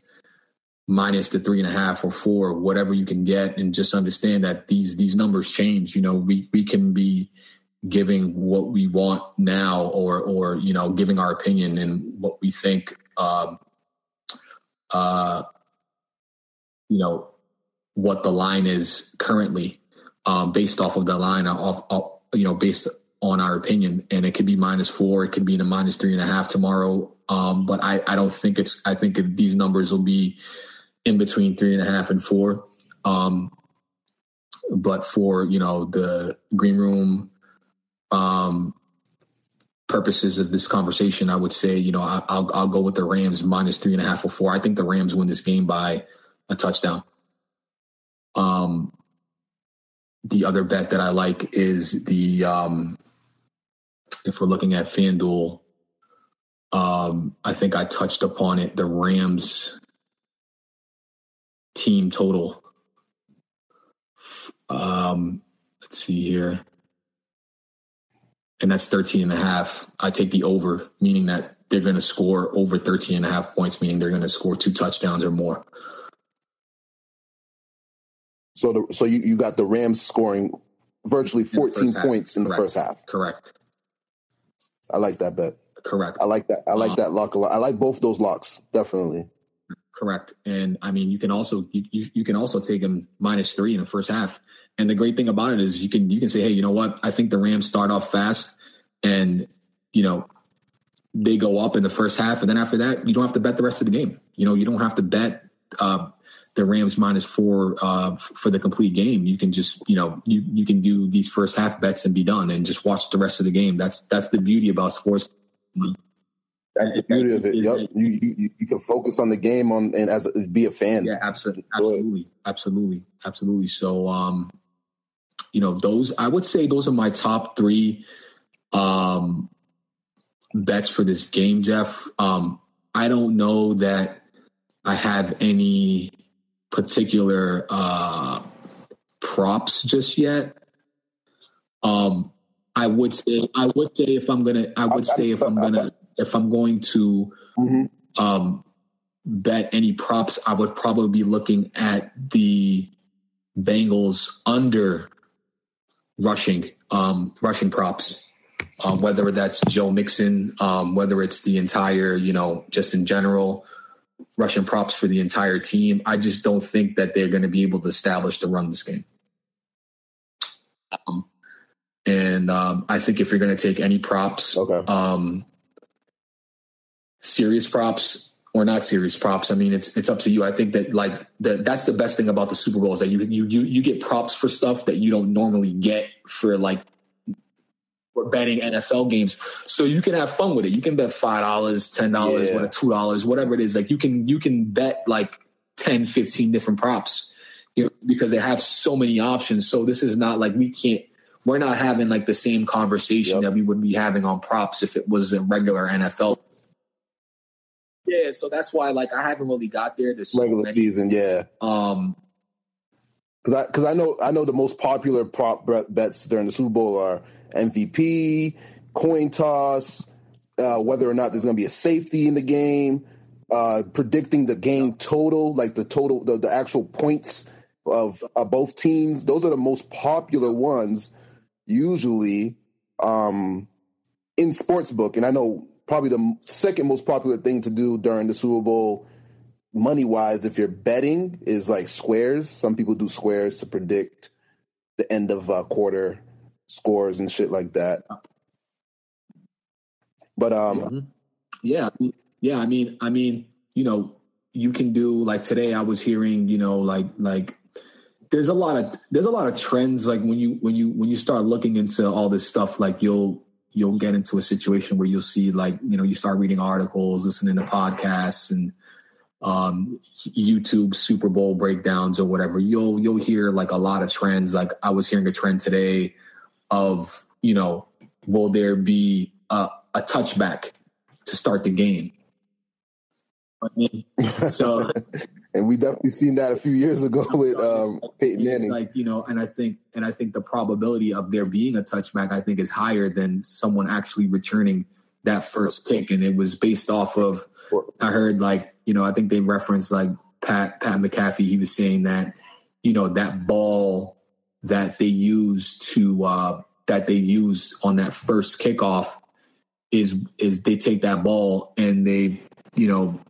minus the three and a half or four, whatever you can get, and just understand that these these numbers change. You know, we we can be giving what we want now or or you know giving our opinion and what we think um uh you know what the line is currently um based off of the line off, off you know based on our opinion and it could be minus four it could be in a minus three and a half tomorrow um but i i don't think it's i think these numbers will be in between three and a half and four um but for you know the green room um, purposes of this conversation, I would say, you know, I, will I'll go with the Rams minus three and a half or four. I think the Rams win this game by a touchdown. Um, the other bet that I like is the um, if we're looking at FanDuel, um, I think I touched upon it. The Rams team total. Um, let's see here and that's 13 and a half. I take the over, meaning that they're going to score over 13 and a half points, meaning they're going to score two touchdowns or more. So, the, so you, you got the Rams scoring virtually 14 in points in the Correct. first half. Correct. I like that bet. Correct. I like that. I like Um, that lock a lot. I like both those locks definitely. Correct. And I mean, you can also you, you, you can also take them minus three in the first half. And the great thing about it is you can you can say, hey, you know what? I think the Rams start off fast, and you know they go up in the first half, and then after that, you don't have to bet the rest of the game. You know, you don't have to bet uh, the Rams minus four uh, for the complete game. You can just you know you you can do these first half bets and be done, and just watch the rest of the game. That's that's the beauty about sports. That's the beauty of it. Yep. You, you you can focus on the game on and as a, be a fan. Yeah, absolutely, absolutely, absolutely, absolutely. So, um, you know, those I would say those are my top three um, bets for this game, Jeff. Um, I don't know that I have any particular uh, props just yet. Um, I would say I would say if I'm gonna I would say if I'm gonna if I'm going to Mhm. um, bet any props, I would probably be looking at the Bengals under rushing um, rushing props. Um, whether that's Joe Mixon, um, whether it's the entire, you know, just in general, rushing props for the entire team. I just don't think that they're going to be able to establish to run this game. Um, and um, I think if you're going to take any props, Okay. um, serious props or not serious props. I mean, it's it's up to you. I think that like the, that's the best thing about the Super Bowl is that you you you you get props for stuff that you don't normally get for like for betting NFL games. So you can have fun with it. You can bet five dollars, ten dollars, Yeah. whatever, two dollars, whatever it is. Like you can you can bet like 10, 15 different props. You know, because they have so many options. So this is not like we can't we're not having like the same conversation Yep. that we would be having on props if it was a regular NFL. Yeah, so that's why like I haven't really got there. There's so Regular many. season, yeah. Um, Because I because I know I know the most popular prop bets during the Super Bowl are MVP, coin toss, uh, whether or not there's going to be a safety in the game, uh, predicting the game total, like the total, the, the actual points of uh, both teams. Those are the most popular ones usually um, in sportsbook, and I know probably the second most popular thing to do during the Super Bowl money wise, if you're betting, is like squares. Some people do squares to predict the end of a quarter scores and shit like that. But um, mm-hmm. yeah, yeah. I mean, I mean, you know, you can do like today. I was hearing, you know, like like there's a lot of there's a lot of trends. Like when you when you when you start looking into all this stuff, like you'll you'll get into a situation where you'll see like you know you start reading articles, listening to podcasts, and um, YouTube Super Bowl breakdowns or whatever, you'll you'll hear like a lot of trends. Like I was hearing a trend today of you know, will there be a, a touchback to start the game? so, and we definitely seen that a few years ago with um, Peyton Manning. Like you know, and I think and I think the probability of there being a touchback, I think, is higher than someone actually returning that first kick, and it was based off of. I heard like you know, I think they referenced like Pat Pat McAfee. He was saying that you know that ball that they used to uh, that they used on that first kickoff is is they take that ball and they you know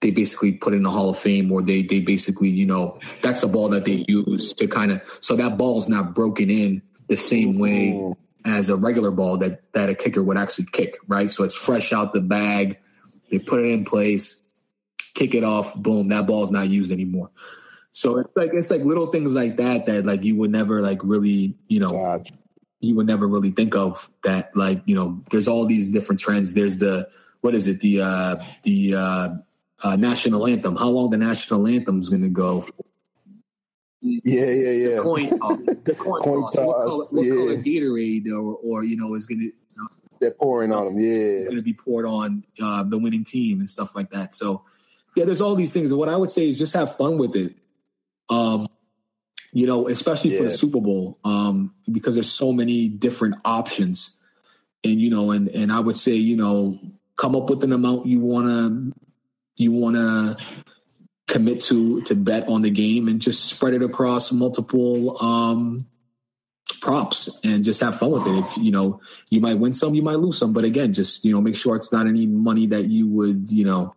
they basically put in the Hall of Fame or they they basically you know that's the ball that they use to kind of so that ball is not broken in the same way as a regular ball that that a kicker would actually kick right? So it's fresh out the bag. They put it in place, kick it off, boom, that ball's not used anymore. So it's like it's like little things like that that like you would never like really, you know, gotcha. you would never really think of that like, you know, there's all these different trends. There's the what is it? The uh the uh, uh national anthem. How long the national anthem is going to go? Yeah, yeah, yeah. The coin, uh, the coin, coin toss. What color, what yeah. color Gatorade or or you know is going to they're pouring on them. Yeah, it's going to be poured on uh, the winning team and stuff like that. So, yeah, there's all these things. And what I would say is just have fun with it. Um, you know, especially yeah. for the Super Bowl, um, because there's so many different options. And you know, and and I would say, you know, come up with an amount you wanna you wanna commit to to bet on the game and just spread it across multiple um props and just have fun with it. If you know you might win some, you might lose some, but again, just you know make sure it's not any money that you would you know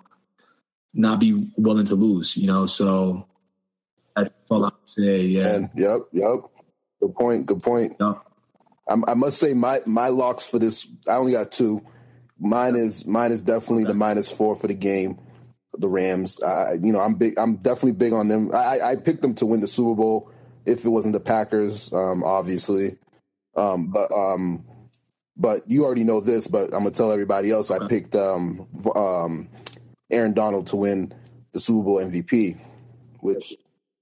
not be willing to lose. You know, so that's all I would say. Yeah. And, yep. Yep. Good point. Good point. Yep. I, I must say my my locks for this. I only got two. Mine is mine is definitely the minus four for the game. The Rams. I, you know, I'm big. I'm definitely big on them. I, I picked them to win the Super Bowl if it wasn't the Packers, um, obviously. Um, but um, but you already know this, but I'm gonna tell everybody else. I picked um, um, Aaron Donald to win the Super Bowl MVP, which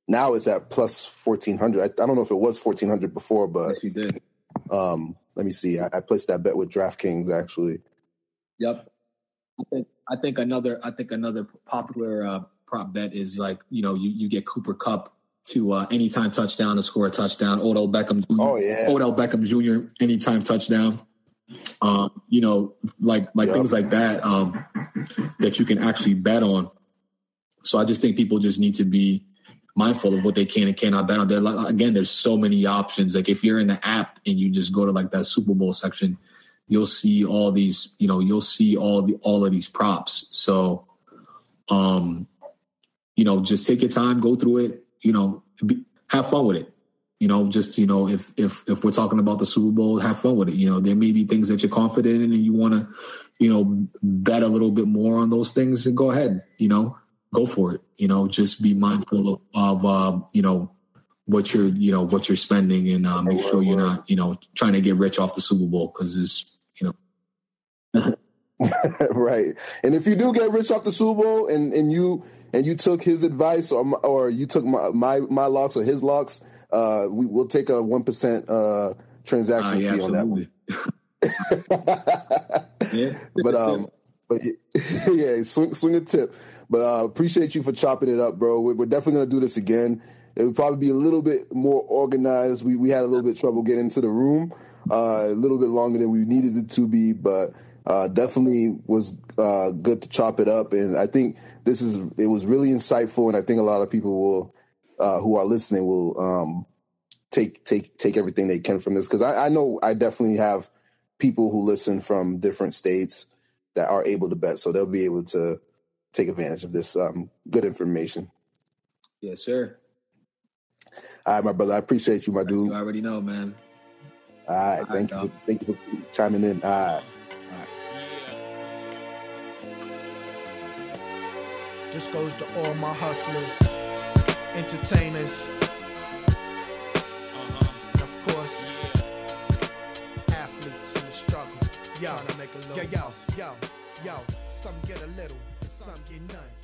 now it's at plus fourteen hundred. I, I, don't know if it was fourteen hundred before, but yes, you did. Um, let me see. I, I, placed that bet with DraftKings actually. Yep. I think I think another I think another popular uh, prop bet is like you know you you get Cooper Kupp to uh, anytime touchdown to score a touchdown. Odell Beckham. Oh yeah. Odell Beckham Jr. anytime touchdown. Um, you know, like like yep. things like that um, that you can actually bet on. So I just think people just need to be mindful of what they can and cannot bet on. There again, there's so many options. Like if you're in the app and you just go to like that Super Bowl section, you'll see all these. You know, you'll see all the all of these props. So, um, you know, just take your time, go through it you know, be, have fun with it. You know, just you know, if if if we're talking about the Super Bowl, have fun with it. You know, there may be things that you're confident in, and you want to, you know, bet a little bit more on those things. And go ahead, you know, go for it. You know, just be mindful of, uh, you know, what you're you know what you're spending, and uh, make sure you're not you know trying to get rich off the Super Bowl because it's you know. right, and if you do get rich off the Super Bowl, and and you and you took his advice or or you took my my, my locks or his locks, uh, we will take a one percent uh, transaction uh, yeah, fee absolutely. on that one. yeah, but um, but yeah, swing swing a tip. But uh, appreciate you for chopping it up, bro. We're, we're definitely gonna do this again. It would probably be a little bit more organized. We we had a little bit trouble getting into the room, uh, a little bit longer than we needed it to be, but uh, definitely was uh, good to chop it up. And I think this is it was really insightful, and I think a lot of people will uh, who are listening will um, take take take everything they can from this because I, I, know I definitely have people who listen from different states that are able to bet, so they'll be able to take advantage of this um, good information. Yes, sir. All right, my brother. I appreciate you, my dude. You already know, man. All right, All thank right, you. For, thank you for chiming in. All right. This goes to all my hustlers, entertainers, uh-huh. and of course, yeah. athletes in the struggle. Yo, to make a little yo, yo, yo, yo. Some get a little, some get none.